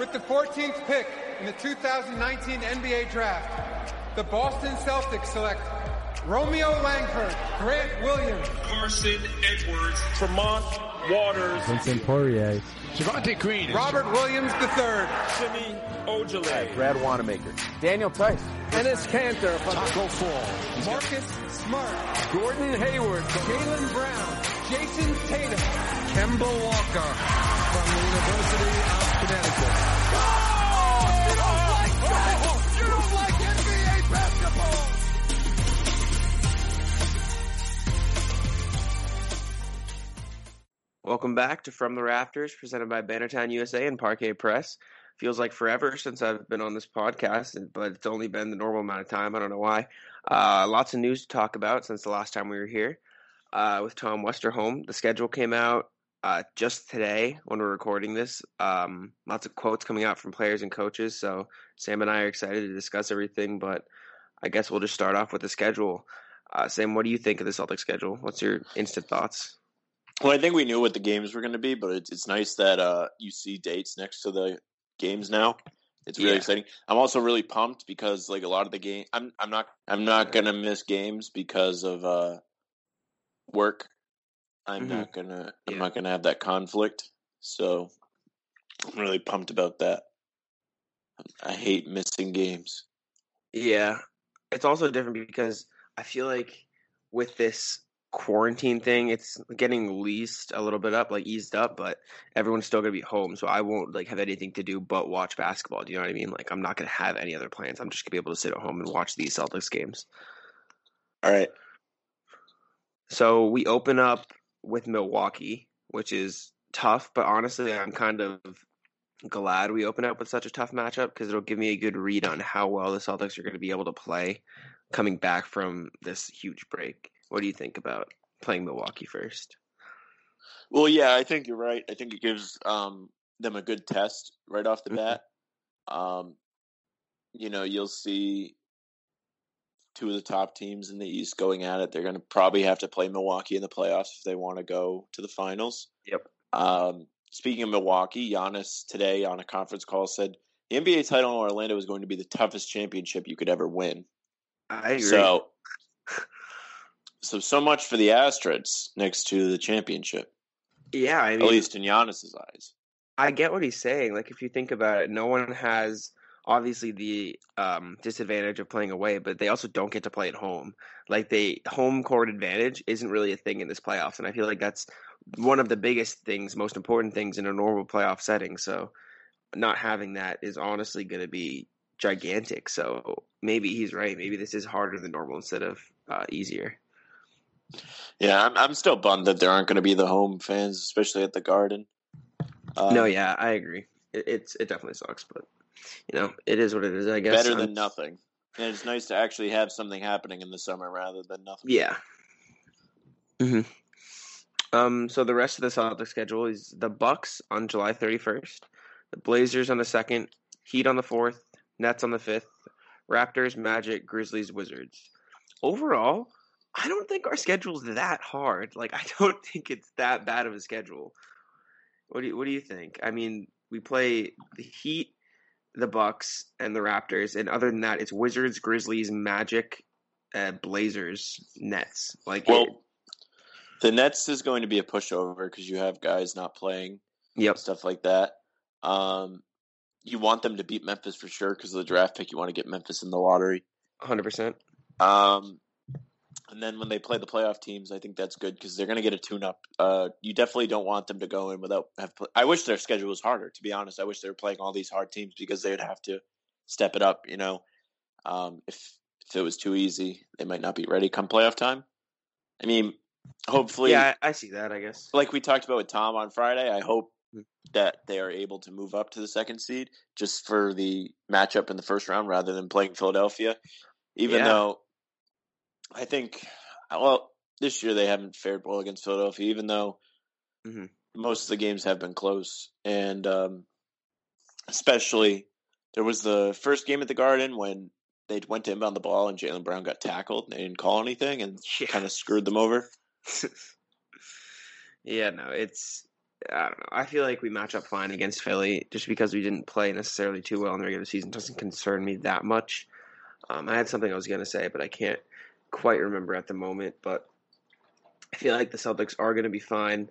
With the 14th pick in the 2019 NBA Draft, the Boston Celtics select Romeo Langford, Grant Williams, Carsen Edwards, Tremont Waters, Vincent Poirier, Javonte Green, Robert Williams III, Semi Ojeleye, Brad Wanamaker, Daniel Theis, Enes Kanter, Tacko Fall, Marcus Smart, Gordon Hayward, Jaylen Brown, Jayson Tatum, Kemba Walker from the University of Connecticut. Welcome back to From the Rafters, presented by Bannertown USA and Parquet Press. Feels like forever since I've been on this podcast, but it's only been the normal amount of time. I don't know why. Uh, lots of news to talk about since the last time we were here uh, with Tom Westerholm. The schedule came out uh, just today when we're recording this. Um, lots of quotes coming out from players and coaches. So Sam and I are excited to discuss everything, but I guess we'll just start off with the schedule. Uh, Sam, what do you think of the Celtic schedule? What's your instant thoughts? Well, I think we knew what the games were going to be, but it's, it's nice that uh, you see dates next to the games now. It's really Yeah. exciting. I'm also really pumped because like a lot of the game, I'm I'm not I'm not gonna miss games because of uh, work. I'm Mhm. not gonna I'm Yeah. not gonna have that conflict. So I'm really pumped about that. I hate missing games. Yeah. It's also different because I feel like with this quarantine thing, it's getting leased a little bit up, like eased up, but everyone's still gonna be home, so I won't like have anything to do but watch basketball. Do you know what I mean? Like I'm not gonna have any other plans. I'm just gonna be able to sit at home and watch these Celtics games. All right. So we open up with Milwaukee, which is tough, but honestly, I'm kind of glad we open up with such a tough matchup because it'll give me a good read on how well the Celtics are going to be able to play coming back from this huge break. What do you think about playing Milwaukee first? Well, yeah, I think you're right. I think it gives um, them a good test right off the Mhm. bat. Um, you know, you'll see two of the top teams in the East going at it. They're going to probably have to play Milwaukee in the playoffs if they want to go to the finals. Yep. Um, speaking of Milwaukee, Giannis today on a conference call said the NBA title in Orlando is going to be the toughest championship you could ever win. I agree. So, so so much for the Astros next to the championship, yeah, I at least in Giannis's eyes. I get what he's saying. Like if you think about it, no one has obviously the um, disadvantage of playing away, but they also don't get to play at home. Like the home court advantage isn't really a thing in this playoffs, and I feel like that's one of the biggest things, most important things in a normal playoff setting. So not having that is honestly going to be gigantic. So maybe he's right. Maybe this is harder than normal instead of uh, easier. Yeah, I'm I'm still bummed that there aren't going to be the home fans, especially at the Garden. Uh, no, yeah, I agree. It, it's it definitely sucks, but you know it is what it is. I guess better I'm- than nothing. And it's nice to actually have something happening in the summer rather than nothing. Yeah. hmm Um. So the rest of the Celtics schedule is the Bucks on July thirty first, the Blazers on the second, Heat on the fourth, Nets on the fifth, Raptors, Magic, Grizzlies, Wizards. Overall, I don't think our schedule's that hard. Like I don't think it's that bad of a schedule. What do you What do you think? I mean, we play the Heat, the Bucks, and the Raptors, and other than that, it's Wizards, Grizzlies, Magic, uh, Blazers, Nets. Like, Well, it- the Nets is going to be a pushover because you have guys not playing, yep, stuff like that. Um, you want them to beat Memphis for sure because of the draft pick. You want to get Memphis in the lottery. hundred percent. Um, and then when they play the playoff teams, I think that's good because they're going to get a tune-up. Uh, you definitely don't want them to go in without have. I wish their schedule was harder. To be honest, I wish they were playing all these hard teams because they would have to step it up. You know, um, if if it was too easy, they might not be ready come playoff time. I mean, hopefully, Yeah, I, I see that. I guess. like we talked about with Tom on Friday, I hope Mm. that they are able to move up to the second seed just for the matchup in the first round rather than playing Philadelphia. Even Yeah. though I think, well, this year they haven't fared well against Philadelphia, even though Mhm. most of the games have been close. And um, especially, there was the first game at the Garden when they went to inbound the ball and Jaylen Brown got tackled and they didn't call anything and Yeah. kind of screwed them over. yeah, no, it's I don't know. I feel like we match up fine against Philly just because we didn't play necessarily too well in the regular season doesn't concern me that much. Um, I had something I was going to say, but I can't quite remember at the moment. But I feel like the Celtics are going to be fine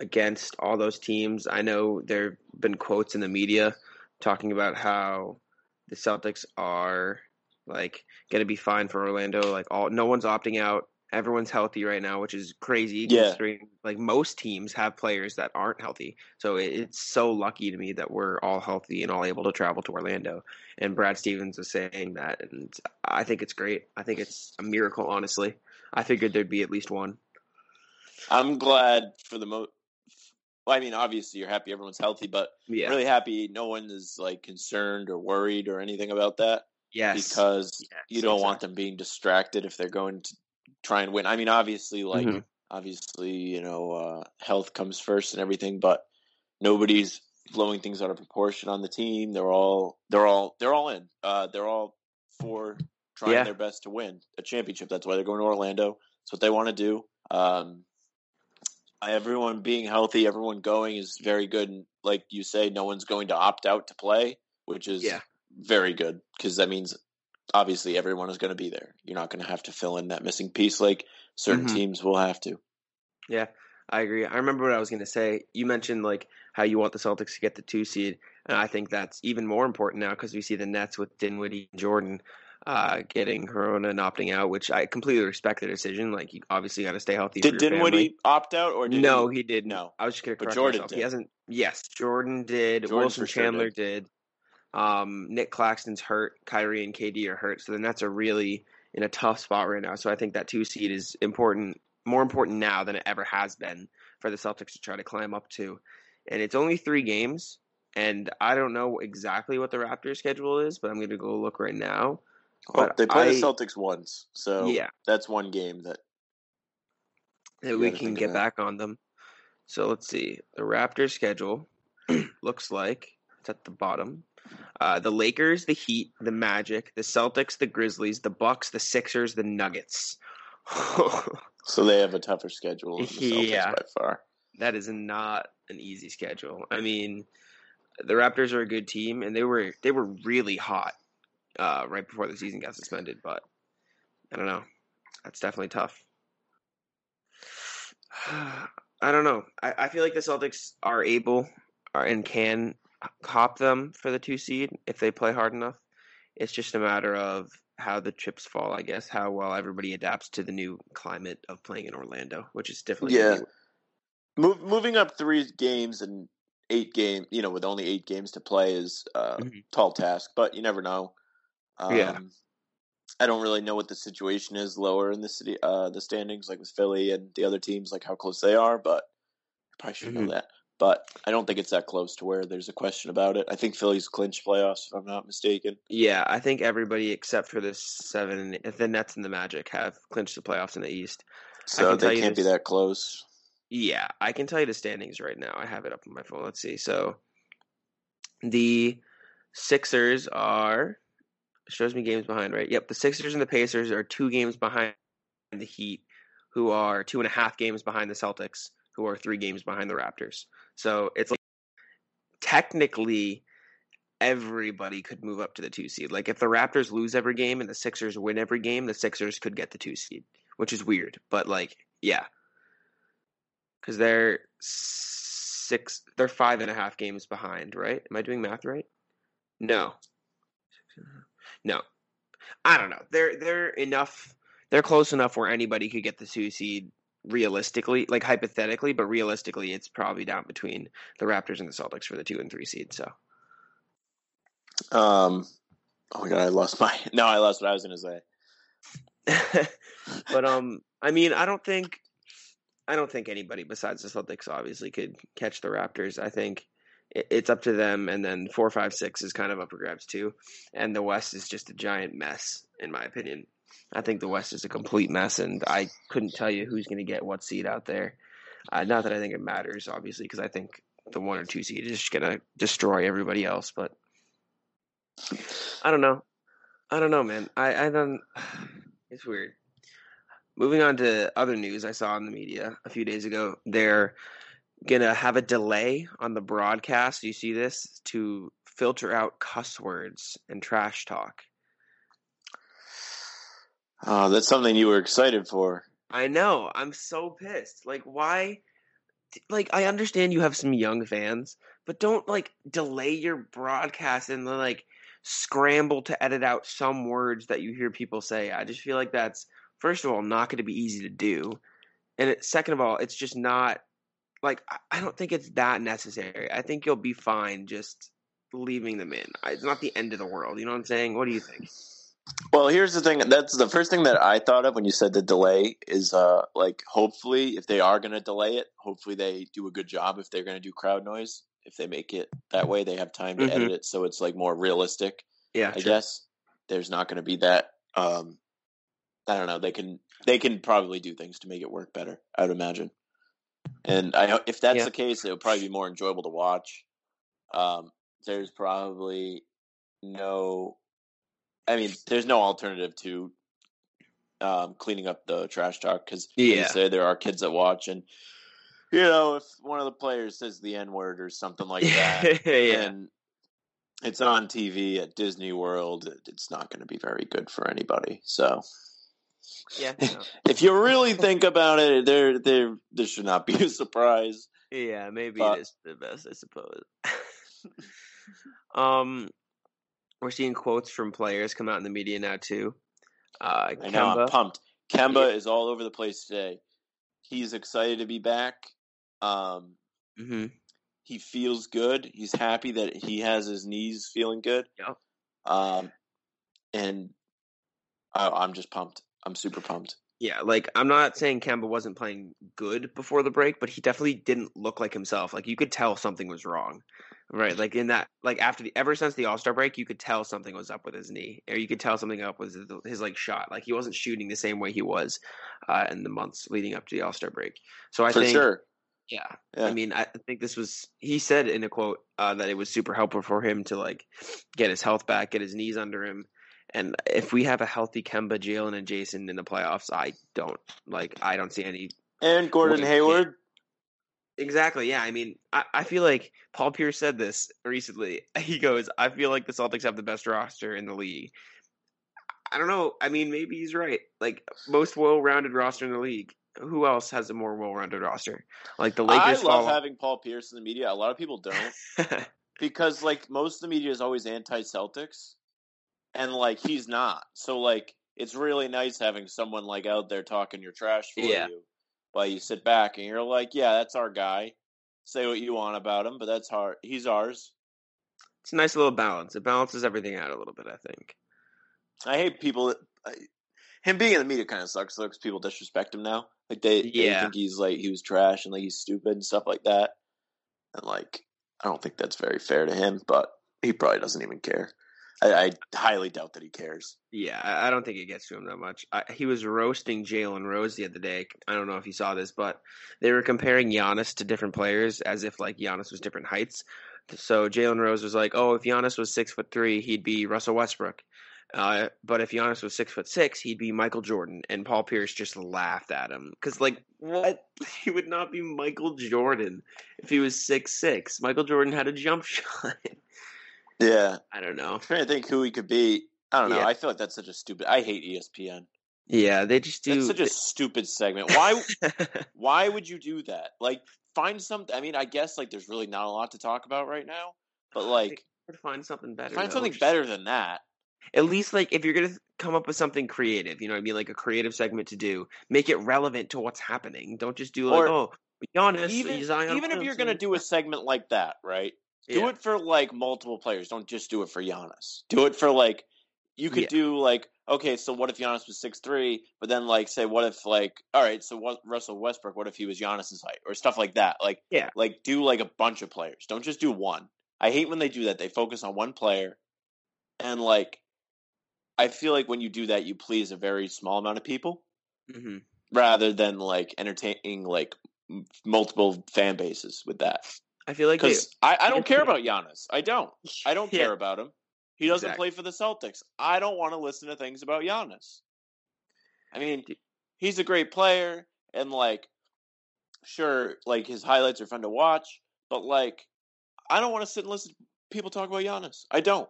against all those teams. I know there have been quotes in the media talking about how the Celtics are like going to be fine for Orlando. Like all, no one's opting out. Everyone's healthy right now, which is crazy. Yeah. Considering like most teams have players that aren't healthy, so it, it's so lucky to me that we're all healthy and all able to travel to Orlando. And Brad Stevens is saying that, and I think it's great. I think it's a miracle, honestly. I figured there'd be at least one. I'm glad for the most. Well, I mean, obviously, you're happy everyone's healthy, but Yeah. really happy no one is like concerned or worried or anything about that Yes. because Yes, you don't want them being distracted if they're going to try and win. I mean, obviously, like Mhm. obviously, you know, uh, health comes first and everything, but nobody's blowing things out of proportion on the team. They're all they're all they're all in. Uh, they're all for trying Yeah. their best to win a championship. That's why they're going to Orlando. That's what they want to do. Um, everyone being healthy, everyone going is very good. And like you say, no one's going to opt out to play, which is Yeah. very good because that means obviously everyone is going to be there. You're not going to have to fill in that missing piece like certain Mhm. teams will have to. Yeah, I agree. I remember what I was going to say. You mentioned like how you want the Celtics to get the two seed, and I think that's even more important now because we see the Nets with Dinwiddie and Jordan uh, getting Corona and opting out, which I completely respect the decision. Like you obviously got to stay healthy. Did Dinwiddie opt out or did no, he? he did. No. I was just going to But correct Jordan myself. did. He hasn't. Yes, Jordan did. Jordan Wilson for sure Chandler did. Um, Nick Claxton's hurt. Kyrie and KD are hurt. So the Nets are really in a tough spot right now. So I think that two seed is important, more important now than it ever has been for the Celtics to try to climb up to. And it's only three games, and I don't know exactly what the Raptors' schedule is, but I'm going to go look right now. Well, But they play I- the Celtics once, so Yeah. that's one game that that we can get back on them. So let's see. The Raptors schedule looks like it's at the bottom. Uh, the Lakers, the Heat, the Magic, the Celtics, the Grizzlies, the Bucks, the Sixers, the Nuggets. so they have a tougher schedule than the Celtics Yeah. by far. that is not an easy schedule. I mean, the Raptors are a good team, and they were they were really hot uh, right before the season got suspended. But I don't know. That's definitely tough. I don't know. I, I feel like the Celtics are able are, and can cop them for the two seed if they play hard enough. It's just a matter of how the chips fall, I guess, how well everybody adapts to the new climate of playing in Orlando, which is definitely Yeah. Move, moving up three games and eight game, you know, with only eight games to play is a Mhm. tall task, but you never know. Um, Yeah. I don't really know what the situation is lower in the city, uh, the standings, like with Philly and the other teams, like how close they are. But I probably should Mhm. know that. But I don't think it's that close to where there's a question about it. I think Philly's clinched playoffs, if I'm not mistaken. Yeah, I think everybody except for the seven, the Nets and the Magic have clinched the playoffs in the East. So can they can't be that close. Yeah, I can tell you the standings right now. I have it up on my phone. Let's see. So the Sixers are shows me games behind, right? Yep, the Sixers and the Pacers are two games behind the Heat, who are two and a half games behind the Celtics, who are three games behind the Raptors. So it's like technically everybody could move up to the two seed. Like if the Raptors lose every game and the Sixers win every game, the Sixers could get the two seed, which is weird. But like, yeah, because they're six, they're five and a half games behind, right? Am I doing math right? No, no, I don't know. They're they're enough. They're close enough where anybody could get the two seed realistically, like hypothetically, but realistically, it's probably down between the Raptors and the Celtics for the two and three seed. So. Um, oh my god, I lost my. No, I lost what I was to say. but um, I mean, I don't think, I don't think anybody besides the Celtics obviously could catch the Raptors. I think it's up to them, and then four, five, six is kind of up for grabs too, and the West is just a giant mess in my opinion. I think the West is a complete mess, and I couldn't tell you who's going to get what seed out there. Uh, not that I think it matters, obviously, because I think the one or two seed is just going to destroy everybody else. But I don't know. I don't know, man. I I don't. It's weird. Moving on to other news I saw in the media a few days ago, they're gonna have a delay on the broadcast. You see this to filter out cuss words and trash talk. Oh, that's something you were excited for. I know. I'm so pissed. Like, why? Like, I understand you have some young fans, but don't like delay your broadcast and then like scramble to edit out some words that you hear people say. I just feel like that's first of all not going to be easy to do, and it, second of all, it's just not like I- I don't think it's that necessary. I think you'll be fine just leaving them in. I- It's not the end of the world. You know what I'm saying? What do you think? Well, here's the thing. That's the first thing that I thought of when you said the delay is uh like hopefully if they are going to delay it, hopefully they do a good job if they're going to do crowd noise. If they make it that way, they have time to Mhm. edit it so it's like more realistic. Yeah, I sure. guess there's not going to be that. Um, I don't know. They can they can probably do things to make it work better. I would imagine. And I if that's Yeah. the case, it would probably be more enjoyable to watch. Um, there's probably no. I mean, there's no alternative to um, cleaning up the trash talk because, Yeah. you say, there are kids that watch, and you know, if one of the players says the N word or something like that, yeah. and it's on TV at Disney World, it's not going to be very good for anybody. So, Yeah. no. if you really think about it, there, there, this should not be a surprise. Yeah, maybe But- it is the best, I suppose. um, we're seeing quotes from players come out in the media now too. Uh, I know I'm pumped. Kemba is all over the place today. He's excited to be back. Um, mhm. he feels good. He's happy that he has his knees feeling good. Yep. Um, and I, I'm just pumped. I'm super pumped. yeah, like I'm not saying Kemba wasn't playing good before the break, but he definitely didn't look like himself. Like you could tell something was wrong, right? Like in that, like after the ever since the All Star break, you could tell something was up with his knee, or you could tell something up with his, his like shot. Like he wasn't shooting the same way he was uh, in the months leading up to the All Star break. So I For think, sure. yeah, Yeah. I mean, I think this was. He said in a quote uh, that it was super helpful for him to like get his health back, get his knees under him, and if we have a healthy Kemba, Jaylen, and Jayson in the playoffs, I don't like. I don't see any. and Gordon Hayward. Exactly. Yeah. I mean, I, I feel like Paul Pierce said this recently. He goes, "I feel like the Celtics have the best roster in the league." I don't know. I mean, maybe he's right. Like most well-rounded roster in the league. Who else has a more well-rounded roster? Like the Lakers. I love fall having Paul Pierce in the media. A lot of people don't because like most of the media is always anti-Celtics, and like he's not. So like it's really nice having someone like out there talking your trash for Yeah. you, while you sit back and you're like, yeah, that's our guy. Say what you want about him, but that's hard. He's ours. it's a nice little balance. It balances everything out a little bit. I think. I hate people. That, I, him being in the media kind of sucks though, because people disrespect him now. Like they, they Yeah. think he's like he was trash and like he's stupid and stuff like that. And like I don't think that's very fair to him, but he probably doesn't even care. I, I highly doubt that he cares. Yeah, I don't think it gets to him that much. I, he was roasting Jalen Rose the other day. I don't know if you saw this, but they were comparing Giannis to different players as if like Giannis was different heights. So Jalen Rose was like, "Oh, if Giannis was six foot three, he'd be Russell Westbrook. Uh, but if Giannis was six foot six, he'd be Michael Jordan." And Paul Pierce just laughed at him because, like, what? He would not be Michael Jordan if he was six six. Michael Jordan had a jump shot. Yeah, I don't know. I'm trying to think who he could be. I don't know. Yeah. I feel like that's such a stupid. I hate ESPN. Yeah, they just do. That's such a stupid segment. Why? why would you do that? Like, find something. I mean, I guess like there's really not a lot to talk about right now, but like find something better. find though. something better than that. At least, like, if you're gonna come up with something creative, you know what I mean, like a creative segment to do, make it relevant to what's happening. Don't just do like, Or oh, Giannis, Even even if you're gonna do a segment like that, right? Do Yeah. it for like multiple players. Don't just do it for Giannis. Do it for like you could Yeah. do like okay, so what if Giannis was six three? But then like say what if like all right, so what Russell Westbrook? What if he was Giannis's height or stuff like that? Like Yeah. like do like a bunch of players. Don't just do one. I hate when they do that. They focus on one player, and like I feel like when you do that, you please a very small amount of people Mhm. rather than like entertaining like m- multiple fan bases with that. I feel like Because I, I don't care about Giannis. I don't. I don't Yeah. care about him. He doesn't Exactly. play for the Celtics. I don't want to listen to things about Giannis. I mean, he's a great player, and like, sure, like his highlights are fun to watch, but like I don't want to sit and listen to people talk about Giannis. I don't.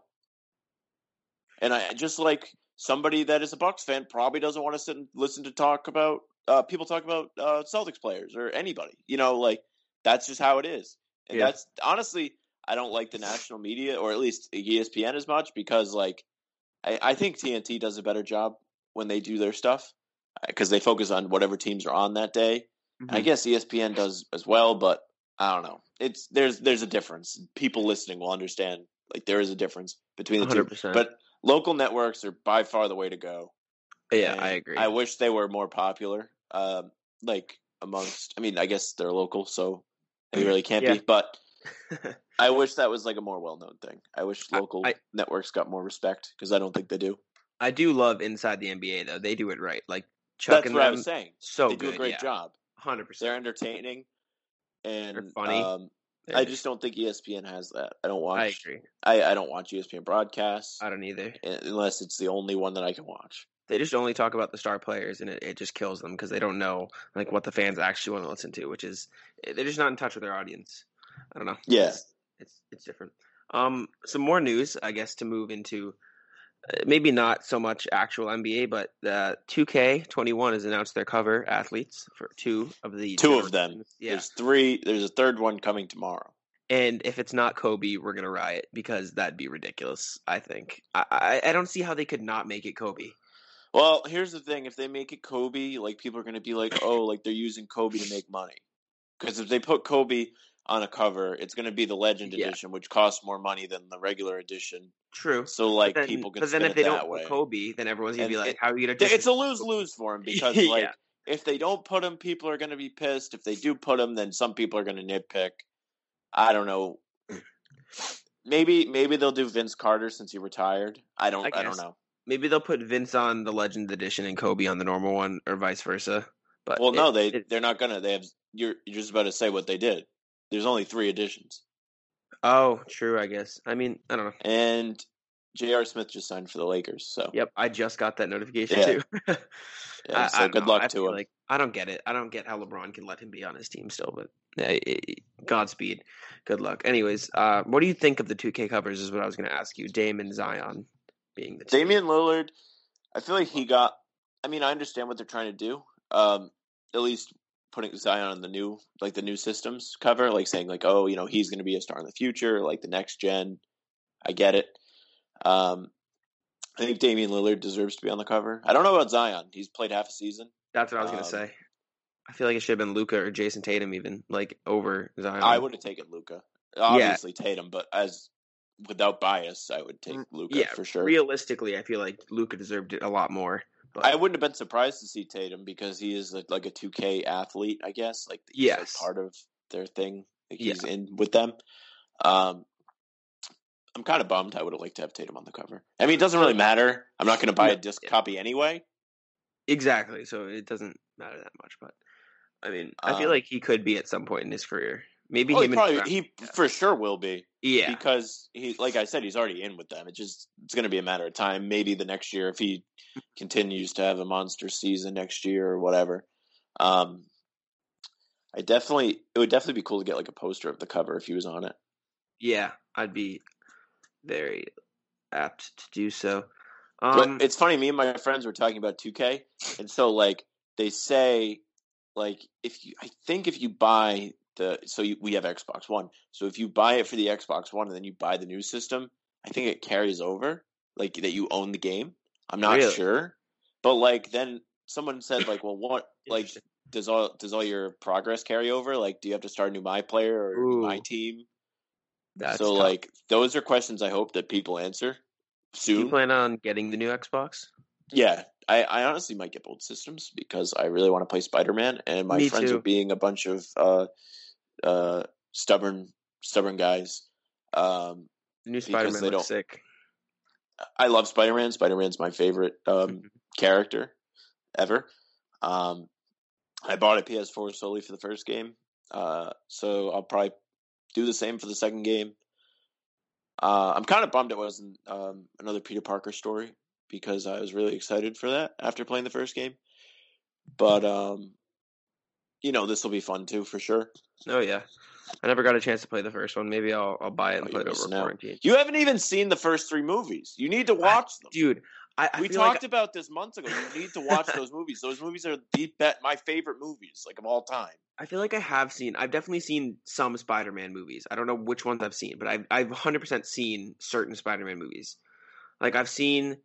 And I just like somebody that is a Bucks fan probably doesn't want to sit and listen to talk about uh, people talk about uh, Celtics players or anybody. You know, like that's just how it is. And Yeah. that's honestly, I don't like the national media or at least ESPN as much because like I, I think TNT does a better job when they do their stuff because they focus on whatever teams are on that day. Mm-hmm. I guess ESPN does as well, but I don't know. It's there's there's a difference. People listening will understand. Like there is a difference between the two. 100%. But local networks are by far the way to go. yeah, And I agree. I wish they were more popular. Um, like amongst, I mean, I guess they're local, so they really can't Yeah. be. But I wish that was like a more well-known thing. I wish local I- networks got more respect because I don't think they do. I do love Inside the NBA though. They do it right. Like That's chucking what I them was saying. so they good. do a great yeah. job. Hundred percent. They're entertaining, and They're funny. Um, I just don't think ESPN has that. I don't watch. I agree. I, I don't watch ESPN broadcasts I don't either. unless it's the only one that I can watch. They just only talk about the star players, and it, it just kills them because they don't know like what the fans actually want to listen to, which is they're just not in touch with their audience. I don't know. Yeah. it's it's, it's different. Um, some more news, I guess, to move into. Uh, maybe not so much actual NBA, but uh, 2K21 has announced their cover athletes for two of the Two of them. Yeah, There's three. There's a third one coming tomorrow. and if it's not Kobe, we're gonna riot because that'd be ridiculous. I think I, I I don't see how they could not make it Kobe. Well, here's the thing: if they make it Kobe, like people are going to be like, "Oh, like they're using Kobe to make money." Because if they put Kobe on a cover, it's going to be the Legend Yeah. edition, which costs more money than the regular edition. True. So, like, then, people can but then if they don't way. put Kobe, then everyone's gonna And be like, it- "How are you gonna?" It's a lose lose for him because, Yeah. like, if they don't put him, people are going to be pissed. If they do put him, then some people are going to nitpick. I don't know. Maybe maybe they'll do Vince Carter since he retired. I don't. I I, don't know. Maybe they'll put Vince on the Legend edition and Kobe on the normal one, or vice versa. But Well, no, they it- they're not gonna. They have. You're you're just about to say what they did. There's only three editions, oh, true. I guess. I mean, I don't know. and J.R. Smith just signed for the Lakers. So Yep, I just got that notification Yeah. too. yeah, I- so I good know. luck I to him. Like, I don't get it. I don't get how LeBron can let him be on his team still. But uh, Godspeed. Good luck. Anyways, uh, what do you think of the 2K covers? Is what I was going to ask you. Dame and Zion being the. Damian Lillard, I feel like he got. I mean, I understand what they're trying to do. Um, at least putting Zion on the new, like the new systems cover, like saying like, oh, you know, he's going to be a star in the future, like the next gen. I get it. Um, I think Damian Lillard deserves to be on the cover. I don't know about Zion. He's played half a season. That's what I was going um, to say. I feel like it should have been Luka or Jayson Tatum, even like over Zion. I would have taken Luka. Obviously Tatum, but as without bias, I would take Luka Mm, yeah, for sure. Realistically, I feel like Luka deserved it a lot more. But I wouldn't have been surprised to see Tatum because he is like, like a 2K athlete, I guess. Like he's like Yes. part of their thing. Like Yeah. he's in with them. Um, I'm kind of bummed. I would have liked to have Tatum on the cover. I mean, it doesn't really matter. I'm not going to buy a disc yeah. copy anyway. exactly, so it doesn't matter that much. But I mean, I feel Um, like he could be at some point in his career. Maybe Oh, he him probably and he for sure will be yeah, because he, like I said, he's already in with them. It just it's going to be a matter of time. Maybe the next year if he continues to have a monster season next year or whatever. Um, I definitely it would definitely be cool to get like a poster of the cover if he was on it. yeah, I'd be very apt to do so. But Um, it's funny. Me and my friends were talking about 2K, and so like they say, like if you, I think if you buy the, so you, we have Xbox One. So if you buy it for the Xbox One and then you buy the new system, I think it carries over, like that you own the game. I'm not Really? sure, but like then someone said like, well, what like does all does all your progress carry over? Like, do you have to start a new my player or new my team? that's so tough. like those are questions I hope that people answer do soon. you plan on getting the new Xbox? Yeah, I, I honestly might get both systems because I really want to play Spider Man, and my Me friends too. are being a bunch of uh, uh, stubborn, stubborn guys. Um, new Spider Man looks sick. I love Spider Man. Spider Man's my favorite um, Mm-hmm. character ever. Um, I bought a PS4 solely for the first game, uh, so I'll probably do the same for the second game. Uh, I'm kind of bummed it wasn't um, another Peter Parker story because I was really excited for that after playing the first game. But um, you know, this will be fun too for sure. Oh yeah, I never got a chance to play the first one. Maybe I'll I'll buy it and Oh, play it over quarantine. You haven't even seen the first three movies. You need to watch them. Dude, I, I we feel like talked about this months ago. You need to watch those movies. Those movies are the bet my favorite movies, like of all time. I feel like I have seen. I've definitely seen some Spider-Man movies. I don't know which ones I've seen, but I've I've 100% seen certain Spider-Man movies. Like I've seen.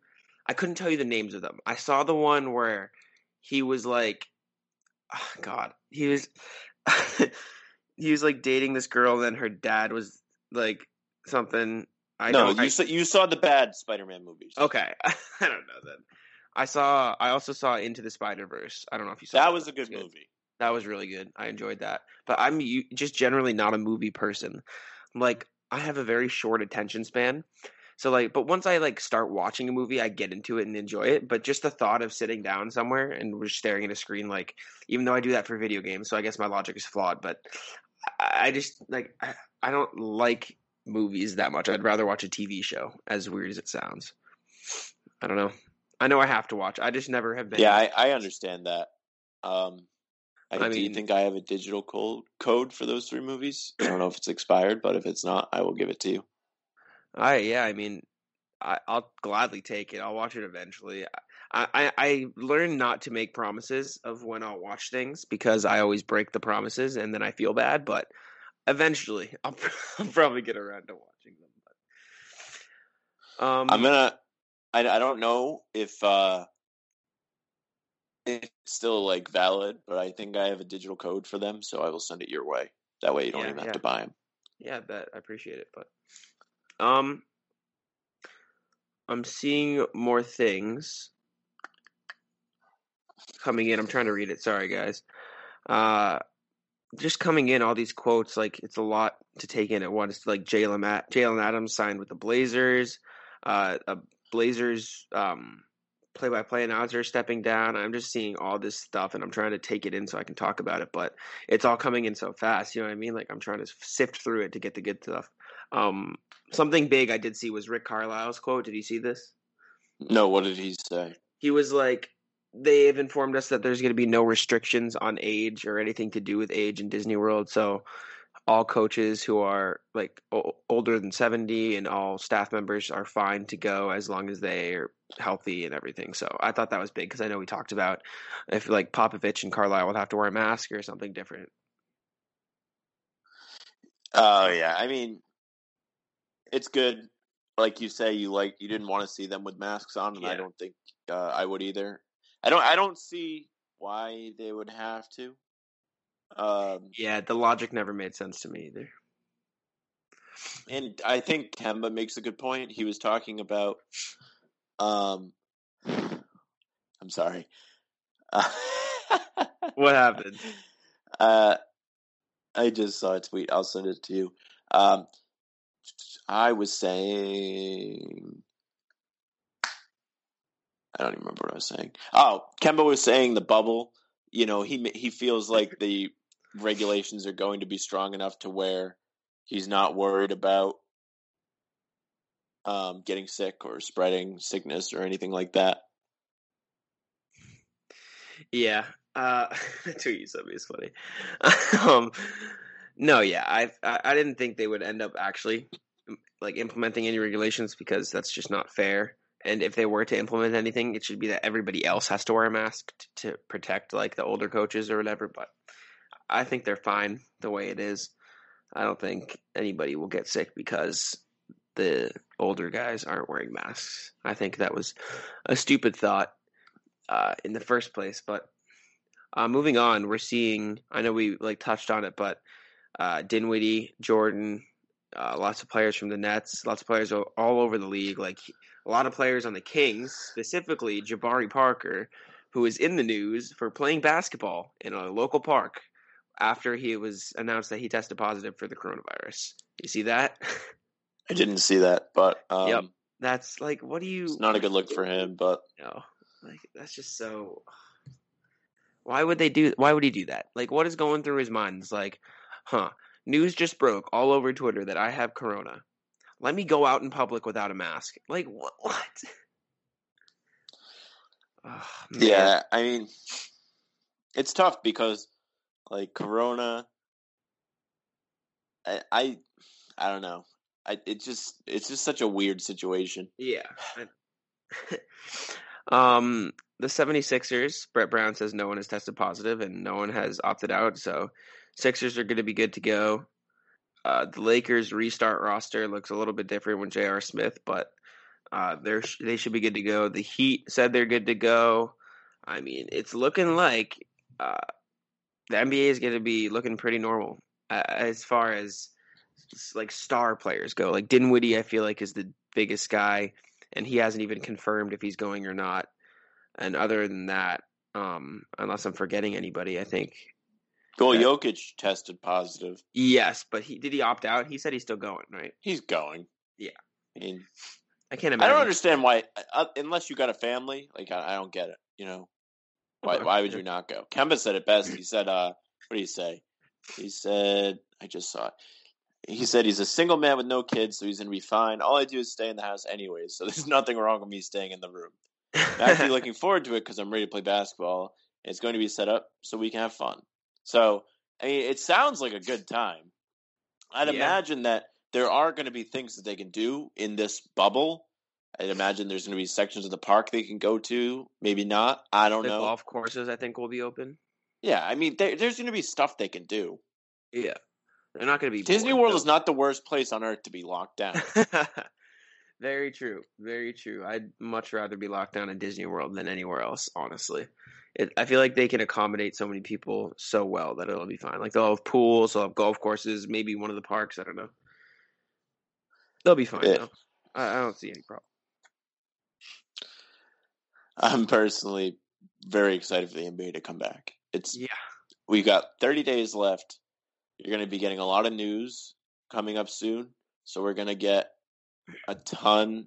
I couldn't tell you the names of them. I saw the one where he was like, oh, God, he was he was like dating this girl, and then her dad was like something. I no, know. you I, saw you saw the bad Spider-Man movies. okay, I don't know then. I saw. I also saw Into the Spider Verse. I don't know if you saw that that. was a good It's movie. that was really good. I enjoyed that. But I'm just generally not a movie person. Like I have a very short attention span. So like but once I like start watching a movie, I get into it and enjoy it, but just the thought of sitting down somewhere and just staring at a screen like even though I do that for video games, so I guess my logic is flawed, but I just like I, I don't like movies that much. I'd rather watch a TV show as weird as it sounds. I don't know. I know I have to watch. I just never have been Yeah, I, I understand that. Um, I, I do you think I have a digital code code for those three movies? I don't know if it's expired, but if it's not, I will give it to you. I yeah, I mean, I, I'll gladly take it. I'll watch it eventually. I, I I learn not to make promises of when I'll watch things because I always break the promises and then I feel bad. But eventually, I'll, I'll probably get around to watching them. But um, I'm gonna. I, I don't know if uh, it's still like valid, but I think I have a digital code for them, so I will send it your way. That way, you don't Yeah, even yeah. have to buy them. Yeah, I bet. I appreciate it. But um I'm seeing more things coming in. I'm trying to read it. Sorry guys. Uh just coming in all these quotes like it's a lot to take in at once like Jalen Jaylen Adams signed with the Blazers uh a Blazers um play-by-play announcer stepping down I'm just seeing all this stuff and I'm trying to take it in so I can talk about it but it's all coming in so fast you know what I mean like I'm trying to sift through it to get the good stuff um something big I did see was Rick Carlisle's quote did you see this No, what did he say? he was like they have informed us that there's going to be no restrictions on age or anything to do with age in Disney World. So all coaches who are like o- older than 70 and all staff members are fine to go as long as they are healthy and everything. So I thought that was big because I know we talked about if like Popovich and Carlisle would have to wear a mask or something different. Oh yeah, I mean, it's good. Like you say, you like you didn't want to see them with masks on, and I don't think uh, I would either. I don't. I don't see why they would have to. Um, Yeah, the logic never made sense to me either. and I think Kemba makes a good point. He was talking about. Um, I'm sorry. Uh, What happened? Uh, I just saw a tweet. I'll send it to you. Um, I was saying. I don't even remember what I was saying. Oh, Kemba was saying the bubble. You know, he he feels like the regulations are going to be strong enough to where he's not worried about um, getting sick or spreading sickness or anything like that. Yeah, uh, the tweet you me is funny. um, no, yeah, I, I I didn't think they would end up actually like implementing any regulations because that's just not fair. And if they were to implement anything, it should be that everybody else has to wear a mask t- to protect like the older coaches or whatever. But I think they're fine the way it is. I don't think anybody will get sick because the older guys aren't wearing masks. I think that was a stupid thought uh, in the first place. But uh, moving on, we're seeing. I know we like touched on it, but uh, Dinwiddie, Jordan, uh, lots of players from the Nets, lots of players all over the league. Like a lot of players on the Kings, specifically Jabari Parker, who is in the news for playing basketball in a local park after he was announced that he tested positive for the coronavirus. You see that? I didn't see that, but um, Yep. That's like, what do you? it's not a good look for him. But No, like that's just so. Why would they do? Why would he do that? Like, what is going through his mind? It's like, huh? News just broke all over Twitter that I have corona. Let me go out in public without a mask. Like what? What? Oh. Yeah, I mean, it's tough because Like Corona, I, I, I don't know. I it just it's just such a weird situation. Yeah. um, the 76ers, Brett Brown says no one has tested positive and no one has opted out, so Sixers are going to be good to go. Uh, the Lakers restart roster looks a little bit different with J.R. Smith, but uh, they're they should be good to go. The Heat said they're good to go. I mean, it's looking like uh, the NBA is going to be looking pretty normal as far as like star players go. Like Dinwiddie, I feel like is the biggest guy, and he hasn't even confirmed if he's going or not. And other than that, um, unless I'm forgetting anybody, I think Well, Yeah. Jokic tested positive. yes. But he did he opt out? He said he's still going, right? He's going. Yeah. I mean, I can't imagine. I don't understand why, uh, unless you got a family. Like I, I don't get it. You know, why? Why would you not go? Kemba said it best. He said, uh, "What do you say?" He said, "I just saw it." He said he's a single man with no kids, so he's gonna be fine. All I do is stay in the house anyways, so there's nothing wrong with me staying in the room. I'm actually looking forward to it because I'm ready to play basketball. It's going to be set up so we can have fun. So, I mean, it sounds like a good time. I'd Yeah. imagine that there are going to be things that they can do in this bubble. I'd imagine there's going to be sections of the park they can go to. Maybe not. I don't the know. golf courses, I think, will be open. Yeah, I mean, there, there's going to be stuff they can do. Yeah, they're not going to be. Disney bored, World though. is not the worst place on earth to be locked down. Very true. Very true. I'd much rather be locked down in Disney World than anywhere else, honestly. It, I feel like they can accommodate so many people so well that it'll be fine. Like they'll have pools, they'll have golf courses, maybe one of the parks. I don't know. They'll be fine. Yeah. I, I don't see any problem. I'm personally very excited for the NBA to come back. It's Yeah. we've got 30 days left. You're going to be getting a lot of news coming up soon, so we're going to get a ton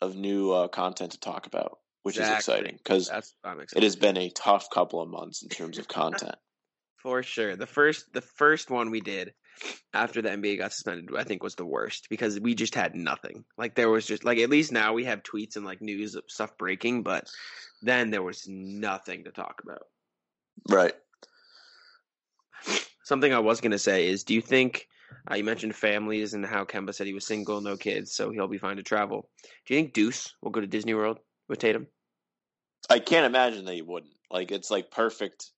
of new uh, content to talk about, which is exciting because it has been a tough couple of months in terms of content. For sure. The first the first one we did after the NBA got suspended, I think was the worst because we just had nothing. Like there was just like at least now we have tweets and like news of stuff breaking, but then there was nothing to talk about. right. Something I was gonna say is, do you think uh, you mentioned families and how Kemba said he was single, no kids, so he'll be fine to travel? Do you think Deuce will go to Disney World with Tatum? I can't imagine that he wouldn't. Like it's like perfect,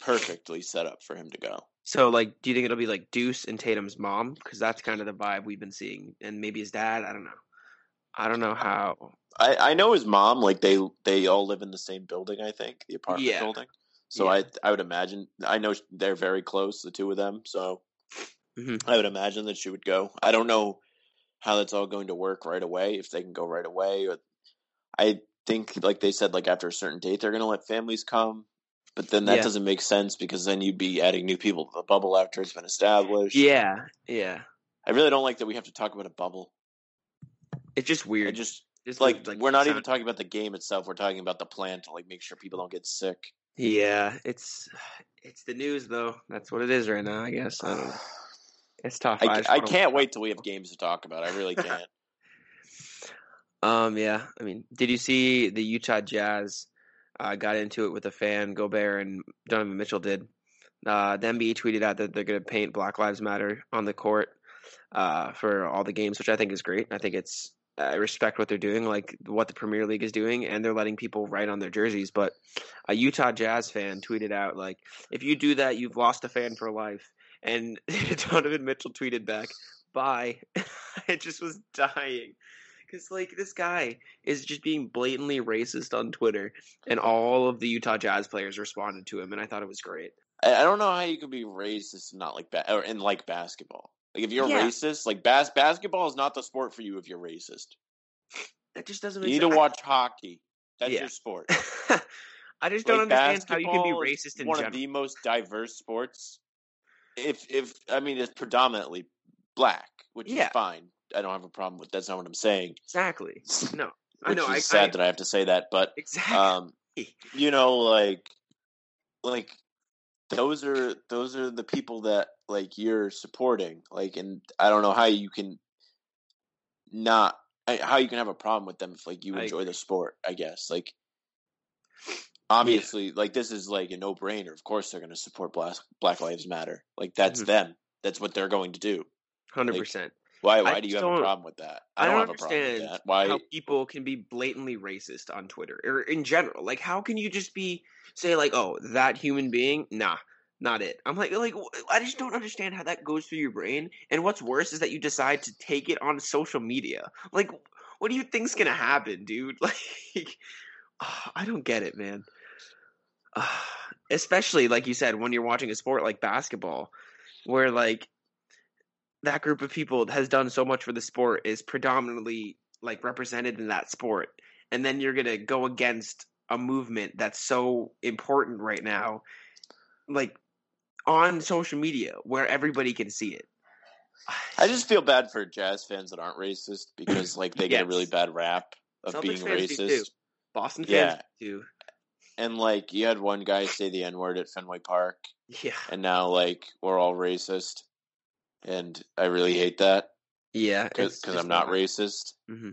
perfectly set up for him to go. So like, do you think it'll be like Deuce and Tatum's mom? Because that's kind of the vibe we've been seeing, and maybe his dad. I don't know. I don't know how. I, I know his mom. Like they they all live in the same building. I think the apartment Yeah. building. So Yeah. I I would imagine. I know they're very close, the two of them. So Mhm. I would imagine that she would go. I don't know how that's all going to work right away. If they can go right away, or I think like they said, like after a certain date, they're going to let families come. But then that Yeah. doesn't make sense because then you'd be adding new people to the bubble after it's been established. Yeah, yeah. I really don't like that we have to talk about a bubble. It's just weird. just Just like, the- we're not even talking about the game itself. We're talking about the plan to like make sure people don't get sick. Yeah, it's it's the news though. That's what it is right now. I guess I don't know. It's tough. I, just I can't wait till we have games to talk about. I really can't. Um, yeah. I mean, did you see the Utah Jazz uh, got into it with a fan? Gobert and Donovan Mitchell did. Uh, the NBA tweeted out that they're going to paint Black Lives Matter on the court uh, for all the games, which I think is great. I think it's I respect what they're doing, like what the Premier League is doing, and they're letting people write on their jerseys. But a Utah Jazz fan tweeted out like, "If you do that, you've lost a fan for life." And Donovan Mitchell tweeted back, "Bye." I just was dying because like this guy is just being blatantly racist on Twitter, and all of the Utah Jazz players responded to him, and I thought it was great. I, don't know how you could be racist and not like ba- or and like basketball. Like if you're Yeah. racist, like bas- basketball is not the sport for you if you're racist. That just doesn't. You need to sense. watch hockey. That's Yeah. your sport. I just don't Like, understand how you can be racist in one general. of the most diverse sports. If if I mean it's predominantly black, which Yeah. is fine. I don't have a problem with. That's not what I'm saying. Exactly. No, I know. is I, sad I, that I have to say that, but exactly. um, you know, like, like those are those are the people that like you're supporting. Like, and I don't know how you can not how you can have a problem with them if like you I enjoy the sport. I guess like obviously, like this is like a no brainer. Of course, they're going to support Black Black Lives Matter. Like that's Mhm. them. That's what they're going to do. Hundred percent. Why? I Why do you have a problem with that? I don't, have a problem with understand that. Why? how people can be blatantly racist on Twitter or in general. Like, how can you just be say like, "Oh, that human being"? Nah, not it. I'm like, like I just don't understand how that goes through your brain. And what's worse is that you decide to take it on social media. Like, what do you think's gonna happen, dude? Like, I don't get it, man. Especially like you said, when you're watching a sport like basketball, where like that group of people has done so much for the sport is predominantly like represented in that sport and then you're going to go against a movement that's so important right now like on social media where everybody can see it I just feel bad for Jazz fans that aren't racist because like they get a really bad rap of Celtics being fans do too. racist. boston fans Yeah. too And like you had one guy say the N word at Fenway Park, yeah. and now like we're all racist, and I really hate that yeah because I'm not racist, hmm